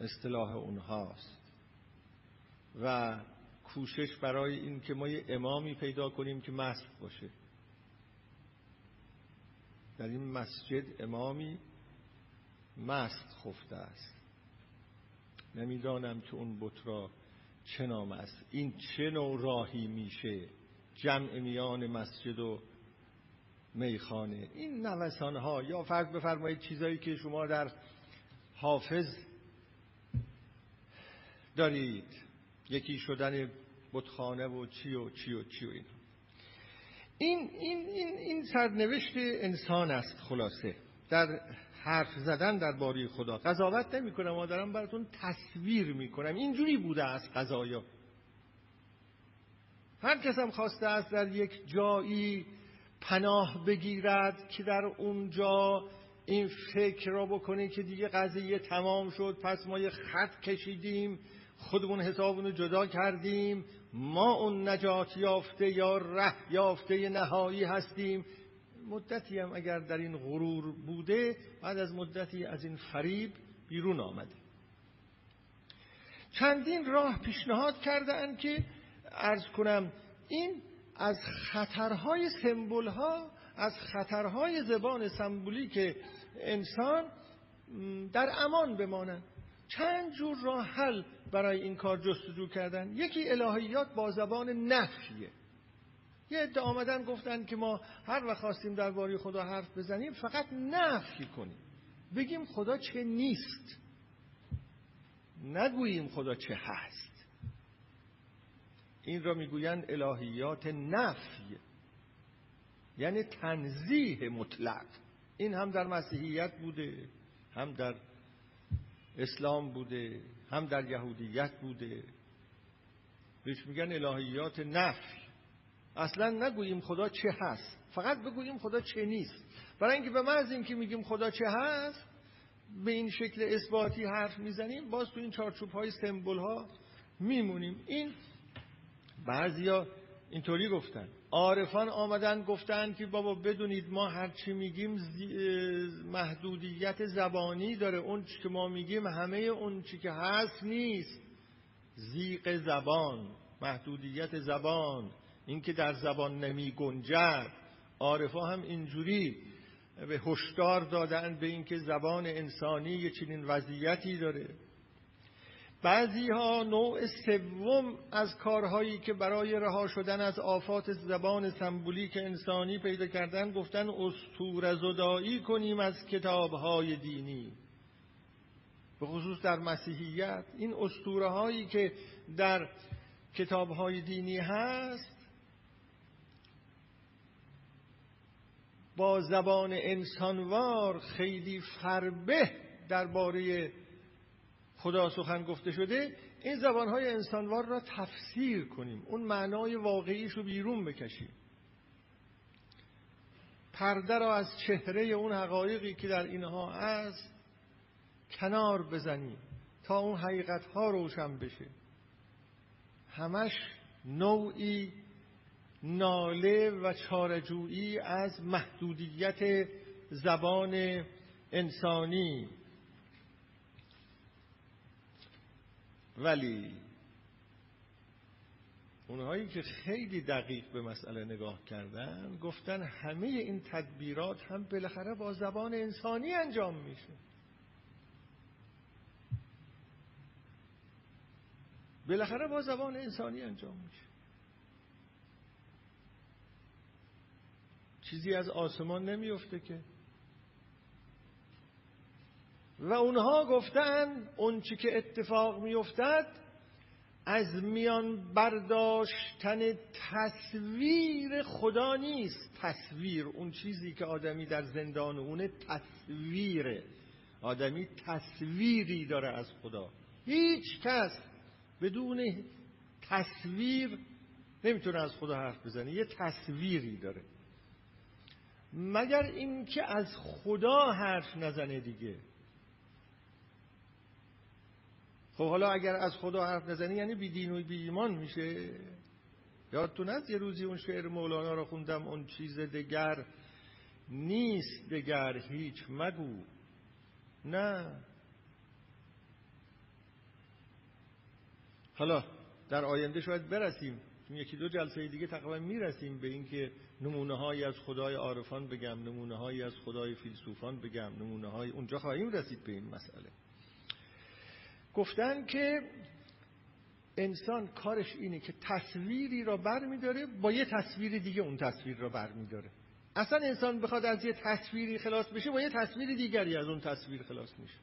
اصطلاح اونهاست. و کوشش برای این که ما یه امامی پیدا کنیم که مست باشه. در این مسجد امامی مست خفته است. نمی‌دانم که اون بت را چه نام است. این چه نوع راهی میشه؟ جمع میان مسجد و میخانه. این نوسان ها یا فرض بفرمایید چیزایی که شما در حافظ دارید. یکی شدن بتخانه و چی و چی و چی و این این این این این سرنوشت انسان است خلاصه. در حرف زدن در باری خدا. قضاوت نمی کنم ما دارم براتون تصویر می کنم اینجوری بوده است قضایا. هر کس هم خواسته است در یک جایی پناه بگیرد که در اونجا این فکر را بکنه که دیگه قضیه تمام شد پس ما یه خط کشیدیم. خودمون حسابونو جدا کردیم. ما اون نجات یافته یا ره یافته نهایی هستیم. مدتی هم اگر در این غرور بوده بعد از مدتی از این فریب بیرون آمده. چندین راه پیشنهاد کردن که ارز کنم این از خطرهای سمبول ها از خطرهای زبان که انسان در امان بمانند. چند جور راه حل برای این کار جستجو کردن؟ یکی الهیات با زبان نفیه. یه عده آمدن گفتن که ما هر وقت خواستیم درباره خدا حرف بزنیم فقط نفی کنیم. بگیم خدا چه نیست. نگوییم خدا چه هست. این را می‌گویند الهیات نفی یعنی تنزیه مطلق. این هم در مسیحیت بوده هم در اسلام بوده هم در یهودیت بوده. بهش میگن الهیات نفی. اصلا نگوییم خدا چه هست فقط بگوییم خدا چه نیست. برای اینکه به محض اینکه میگیم خدا چه هست به این شکل اثباتی حرف می‌زنیم باز تو این چارچوب های سمبول ها میمونیم. این بعضیا اینطوری گفتن. عارفان آمدن گفتن که بابا بدونید ما هرچی میگیم محدودیت زبانی داره. اون چی که ما میگیم همه اون چی که هست نیست. زیق زبان محدودیت زبان اینکه در زبان نمی گنجد. عارفا هم اینجوری به هشدار دادن به اینکه زبان انسانی یه چنین وضعیتی داره. بعضی ها نوع سوم از کارهایی که برای رها شدن از آفات زبان سمبولیک انسانی پیدا کردن گفتن استور زدایی کنیم از کتابهای دینی. به خصوص در مسیحیت این استوره هایی که در کتابهای دینی هست با زبان انسانوار خیلی فربه درباره خدا سخن گفته شده این زبانهای انسانوار را تفسیر کنیم. اون معنای واقعیش رو بیرون بکشیم. پرده را از چهره اون حقایقی که در اینها هست کنار بزنیم تا اون حقیقت ها روشن بشه. همش نوعی ناله و چارجویی از محدودیت زبان انسانی. ولی اونهایی که خیلی دقیق به مسئله نگاه کردن گفتن همه این تدبیرات هم بالاخره با زبان انسانی انجام میشه. بالاخره با زبان انسانی انجام میشه. چیزی از آسمان نمیفته که و اونها گفتن اون چی که اتفاق میافتد از میان برداشتن تصویر خدا نیست. تصویر اون چیزی که آدمی در زندان اونه تصویره. آدمی تصویری داره از خدا. هیچ کس بدون تصویر نمی‌تونه از خدا حرف بزنه. یه تصویری داره. مگر اینکه از خدا حرف نزنه دیگه؟ خب حالا اگر از خدا حرف نزنی یعنی بی دین و بی ایمان میشه؟ یادتون هست یه روزی اون شعر مولانا رو خوندم اون چیز دگر نیست دگر هیچ مگو. نه. حالا در آینده شاید برسیم. یکی دو جلسه دیگه تقریبا می‌رسیم به اینکه نمونه هایی از خدای عارفان بگم نمونه هایی از خدای فیلسوفان بگم نمونه های اونجا خواهیم رسید به این مسئله. گفتن که انسان کارش اینه که تصویری را بر میداره با یه تصویر دیگه اون تصویر را بر میداره اصلا انسان بخواد از یه تصویری خلاص بشه با یه تصویر دیگری از اون تصویر خلاص میشه.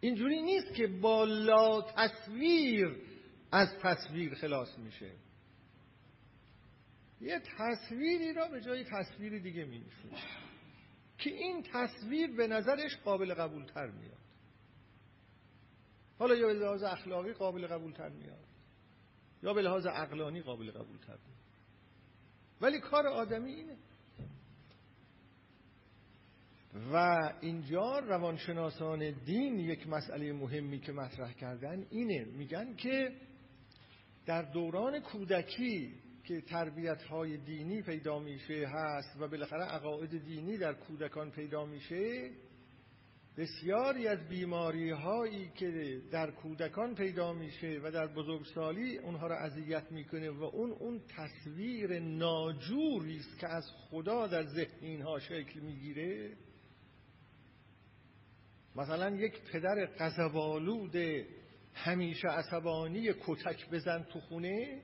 اینجوری نیست که با لا تصویر از تصویر خلاص میشه. یه تصویری را به جای تصویر دیگه می که این تصویر به نظرش قابل قبول تر میاد. حالا یا به لحاظ اخلاقی قابل قبول تر میاد یا به لحاظ عقلانی قابل قبول تر میاد. ولی کار آدمی اینه. و اینجا روانشناسان دین یک مسئله مهمی که مطرح کردن اینه. میگن که در دوران کودکی که تربیت های دینی پیدا میشه هست و بالاخره عقاید دینی در کودکان پیدا میشه بسیاری از بیماری هایی که در کودکان پیدا میشه و در بزرگسالی اونها را اذیت می‌کنه و اون اون تصویر ناجوری است که از خدا در ذهن اینها شکل می‌گیره. مثلا یک پدر قذبالود همیشه عصبانی کتک بزن تو خونه.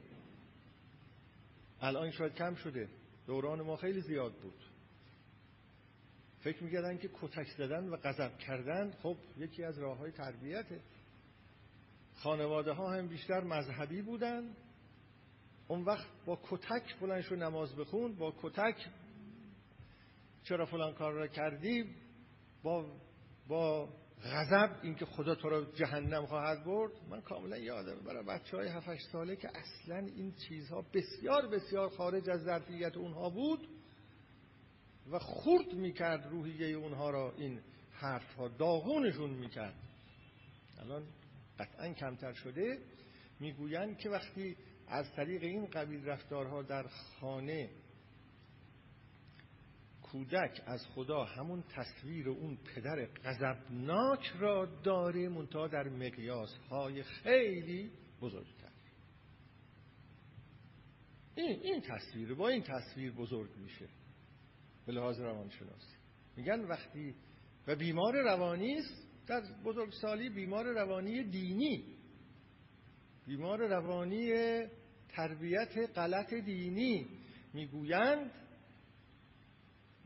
الان شاید کم شده. دوران ما خیلی زیاد بود. فکر می‌کردن که کتک زدن و غضب کردن خب یکی از راه های تربیته خانواده ها هم بیشتر مذهبی بودن. اون وقت با کتک بلنش رو نماز بخون با کتک چرا فلان کار را کردی؟ با با غضب اینکه خدا تو رو جهنم خواهد برد. من کاملا یادم برای بچه های 7 ساله که اصلا این چیزها بسیار بسیار خارج از ظرفیت اونها بود. و خورد می‌کرد روحیه اونها را این حرف ها داغونشون می‌کرد. الان قطعا کمتر شده. می‌گویند که وقتی از طریق این قبیل رفتارها در خانه کودک از خدا همون تصویر اون پدر غضبناک را داره منتها در مقیاس های خیلی بزرگتر. این این تصویر با این تصویر بزرگ میشه. به لحاظ روانشناسی میگن وقتی و بیمار روانی است در بزرگسالی بیمار روانی دینی. بیمار روانی تربیت غلط دینی می‌گویند.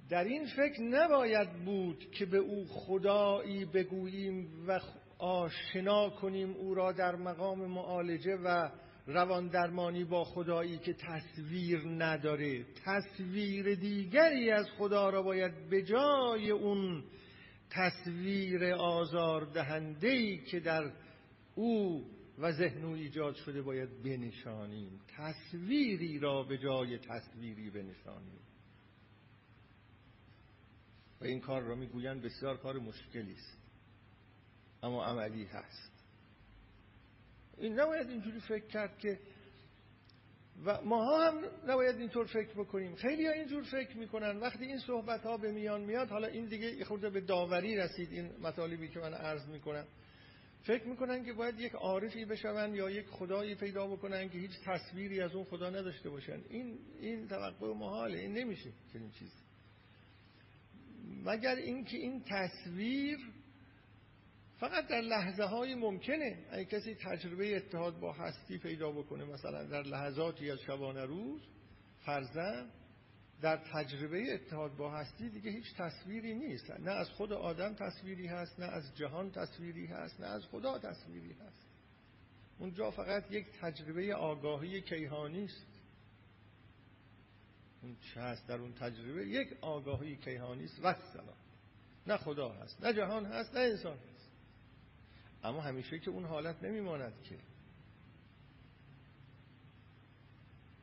در این فکر نباید بود که به او خدایی بگوییم و آشنا کنیم او را در مقام معالجه و روان درمانی با خدایی که تصویر نداره تصویر دیگری از خدا را باید به جای اون تصویر آزار دهنده که در او و ذهن او ایجاد شده باید بنشانیم. تصویری را به جای تصویری بنشانیم. و این کار را می‌گویند بسیار کار مشکلی است. اما عملی هست. این نباید اینجوری فکر کرد که و ماها هم نباید اینطور فکر بکنیم. خیلی ها اینجور فکر می‌کنن. وقتی این صحبت ها به میان میاد حالا این دیگه خورده به داوری رسید این مطالبی که من عرض می‌کنم. فکر می‌کنن که باید یک عارفی بشون یا یک خدایی پیدا بکنن که هیچ تصویری از اون خدا نداشته باشن. این این توقع محاله. این نمیشه چنین چیزی. مگر اینکه این تصویر فقط در لحظه های ممکنه اگه کسی تجربه اتحاد با هستی پیدا بکنه مثلا در لحظاتی از شبانه روز فرزن در تجربه اتحاد با هستی دیگه هیچ تصویری نیست. نه از خود آدم تصویری هست نه از جهان تصویری هست نه از خدا تصویری هست. اونجا فقط یک تجربه آگاهی کیهانی است. اون چه هست در اون تجربه؟ یک آگاهی کیهانی است. و سلام نه خدا هست نه جهان هست نه انسان. اما همیشه که اون حالت نمیماند که.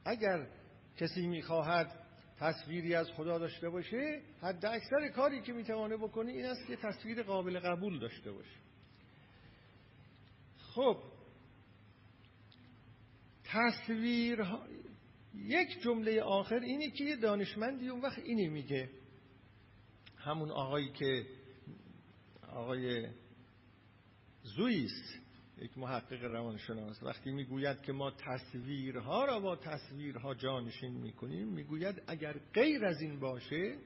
اگر کسی می‌خواهد تصویری از خدا داشته باشه حد اکثر کاری که می‌توانه بکنه این است که تصویر قابل قبول داشته باشه. خب تصویر یک جمله آخر اینی که یه دانشمندی اون وقت اینی میگه. همون آقایی که آقای زویس یک محقق روانشناس وقتی می‌گوید که ما تصویرها را با تصویرها جانشین می‌کنیم می‌گوید اگر غیر از این باشه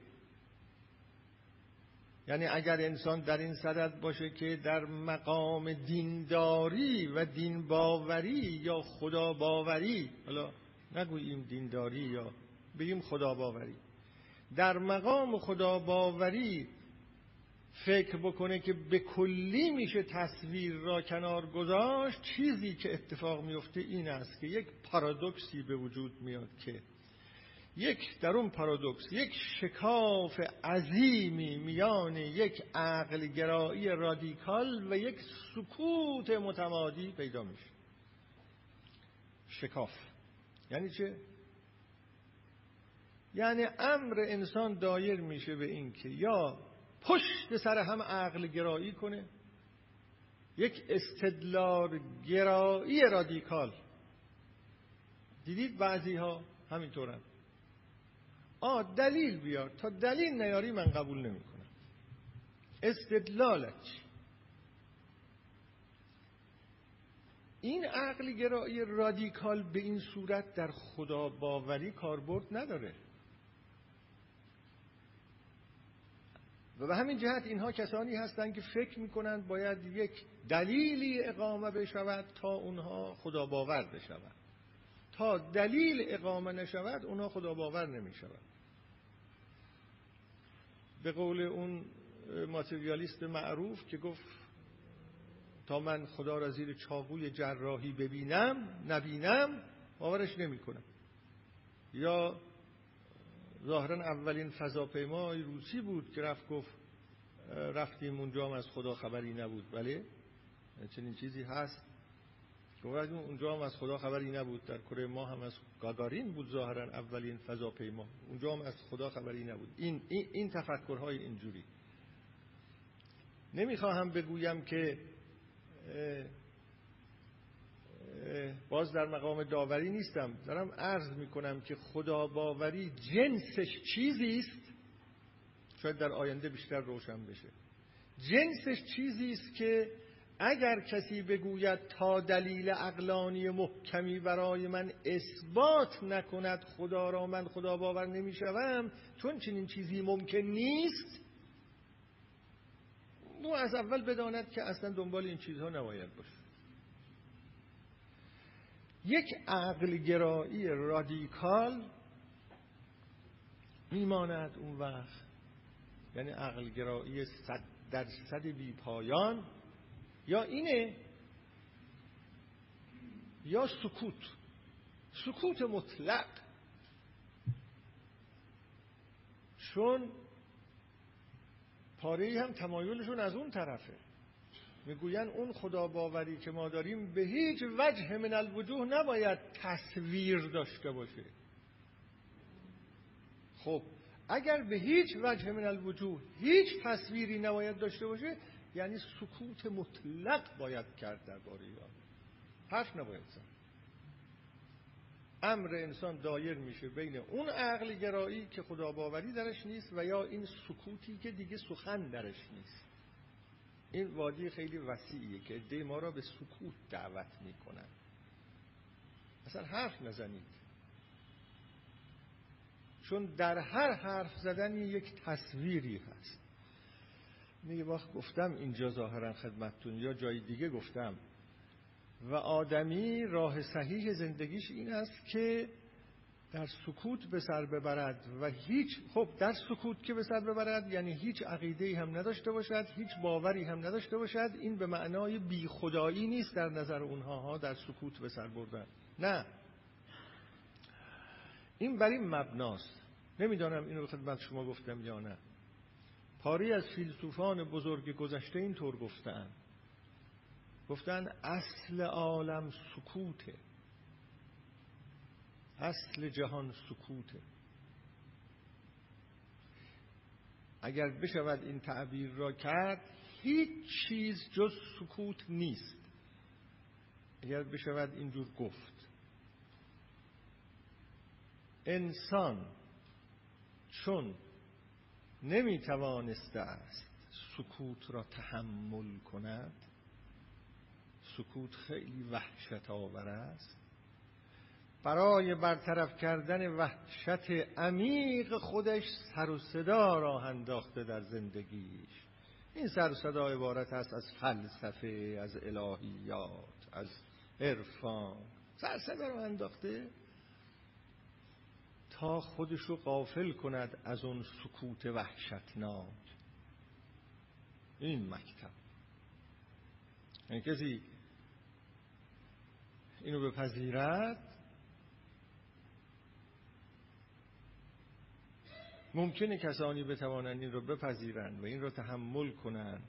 یعنی اگر انسان در این صدد باشه که در مقام دینداری و دین باوری یا خدا باوری حالا نگوییم دینداری یا بگیم خدا باوری در مقام خدا باوری فکر بکنه که به کلی میشه تصویر را کنار گذاشت چیزی که اتفاق میفته این است که یک پارادوکسی به وجود میاد که یک در اون پارادوکس یک شکاف عظیمی میان یک عقل گرایی رادیکال و یک سکوت متمادی پیدا میشه. شکاف. یعنی چه؟ یعنی امر انسان دایر میشه به این که یا پشت سر هم عقل گرایی کنه. یک استدلال گرایی رادیکال. دیدید بعضی ها همینطورن. آ دلیل بیار. تا دلیل نیاری من قبول نمی کنم استدلالت این عقل گرایی رادیکال به این صورت در خدا باوری کاربرد نداره. و به همین جهت اینها کسانی هستند که فکر می‌کنند باید یک دلیلی اقامه بشود تا اونها خدا باور بشود. تا دلیل اقامه نشود اونها خدا باور نمی شود به قول اون ماتریالیست معروف که گفت تا من خدا را زیر چاقوی جراحی ببینم نبینم باورش نمی کنم یا ظاهرا اولین فضاپیمای روسی بود که رفت گفت رفتیم اونجا هم از خدا خبری نبود. بله؟ چنین چیزی هست؟ گفت اونجا هم از خدا خبری نبود. در کره ما هم از گاگارین بود ظاهرا اولین فضاپیما. اونجا هم از خدا خبری نبود. این این, این تفکرهای اینجوری. نمی‌خواهم بگویم که باز در مقام داوری نیستم. دارم عرض می‌کنم که خدا باوری جنسش چیزی است؟ شاید در آینده بیشتر روشن بشه. جنسش چیزی است که اگر کسی بگوید تا دلیل اقلانی محکمی برای من اثبات نکند خدا را من خدا باور نمی‌شوم چون چنین چیزی ممکن نیست او از اول بداند که اصلا دنبال این چیزها نباید باشه. یک عقل گرایی رادیکال میماند اون وقت. یعنی عقل گرایی صد درصد بی پایان یا اینه؟ یا سکوت. سکوت مطلق. چون پاره هم تمایلشون از اون طرفه. می‌گوین اون خدا باوری که ما داریم به هیچ وجه من الوجوه نباید تصویر داشته باشه. خب اگر به هیچ وجه من الوجوه هیچ تصویری نباید داشته باشه یعنی سکوت مطلق باید کرد درباره آن حرف نباید زد. امر انسان دایر میشه بین اون عقل گرایی که خدا باوری درش نیست و یا این سکوتی که دیگه سخن درش نیست. این وادی خیلی وسیعیه که عده ما را به سکوت دعوت می‌کنن اصلا حرف نزنید. چون در هر حرف زدن یک تصویری هست. یه وقت گفتم اینجا ظاهرا خدمتتون یا جای دیگه گفتم. و آدمی راه صحیح زندگیش این است که در سکوت به سر ببرد و هیچ خب در سکوت که به سر ببرد یعنی هیچ عقیده هم نداشته باشد هیچ باوری هم نداشته باشد این به معنای بی خدایی نیست در نظر اونها ها در سکوت به سر بردن. نه. این بر این مبناست. نمی‌دانم اینو خدمت شما گفتم یا نه. پاری از فیلسوفان بزرگ گذشته اینطور گفتن گفتن اصل عالم سکوته. اصل جهان سکوته. اگر بشود این تعبیر را کرد هیچ چیز جز سکوت نیست. اگر بشود اینجور گفت انسان چون نمی توانسته است سکوت را تحمل کند سکوت خیلی وحشت آور است. برای برطرف کردن وحشت عمیق خودش سر و صدا را انداخته در زندگیش. این سر و صدا عبارت است از فلسفه از الهیات از عرفان. سر صدا را انداخته تا خودش رو قافل کند از اون سکوت وحشتناک. این مکتب. این کسی اینو بپذیرد ممکنه کسانی بتوانند این رو بپذیرند و این رو تحمل کنند.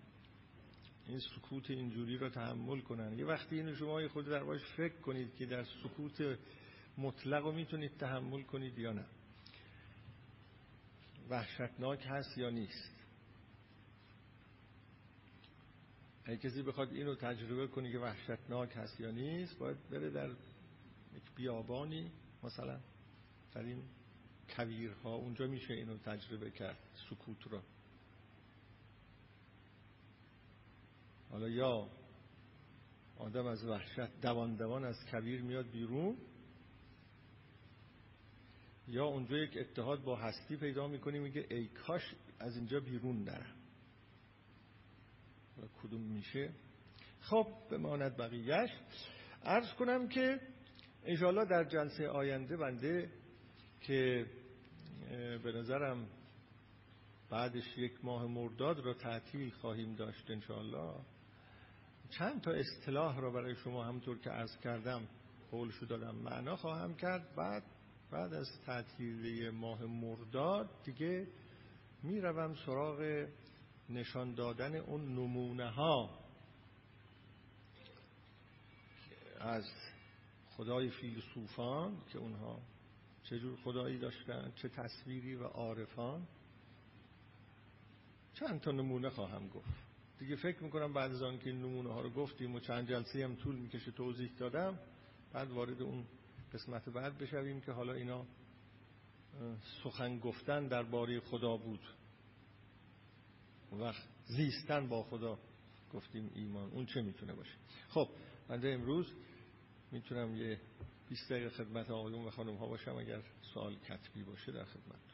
این سکوت اینجوری رو تحمل کنند. یه وقتی اینو شما خود در باش فکر کنید که در سکوت مطلق رو می‌تونید تحمل کنید یا نه. وحشتناک هست یا نیست. اگه کسی بخواد اینو تجربه کنه که وحشتناک هست یا نیست باید بره در یک بیابانی مثلا در این کویرها اونجا میشه اینو تجربه کرد سکوت رو حالا یا آدم از وحشت دوان دوان از کویر میاد بیرون یا اونجا یک اتحاد با هستی پیدا می‌کنی میگه ای کاش از اینجا بیرون نرم. و کدوم میشه؟ خب بماند بقیهش عرض کنم که انشاءالله در جلسه آینده بنده که به نظرم بعدش یک ماه مرداد را تعطیل خواهیم داشت انشاءالله. چند تا اصطلاح را برای شما همطور که عرض کردم قولشو دادم معنا خواهم کرد. بعد بعد از تعطیلی ماه مرداد دیگه می‌روم سراغ نشان دادن اون نمونه ها از خدای فیلسوفان که اونها چه جور خدایی داشتن چه تصویری و عارفان. چند تا نمونه خواهم گفت. دیگه فکر می‌کنم بعد از آن که این نمونه ها رو گفتیم و چند جلسه هم طول می‌کشه توضیح دادم بعد وارد اون قسمت بعد بشویم که حالا اینا سخن گفتن درباره خدا بود و زیستن با خدا گفتیم ایمان. اون چه می‌تونه باشه؟ خب بنده امروز می‌تونم یه 20 دقیقه خدمت آقایون و خانم ها باشم اگر سوال کتبی باشه در خدمت.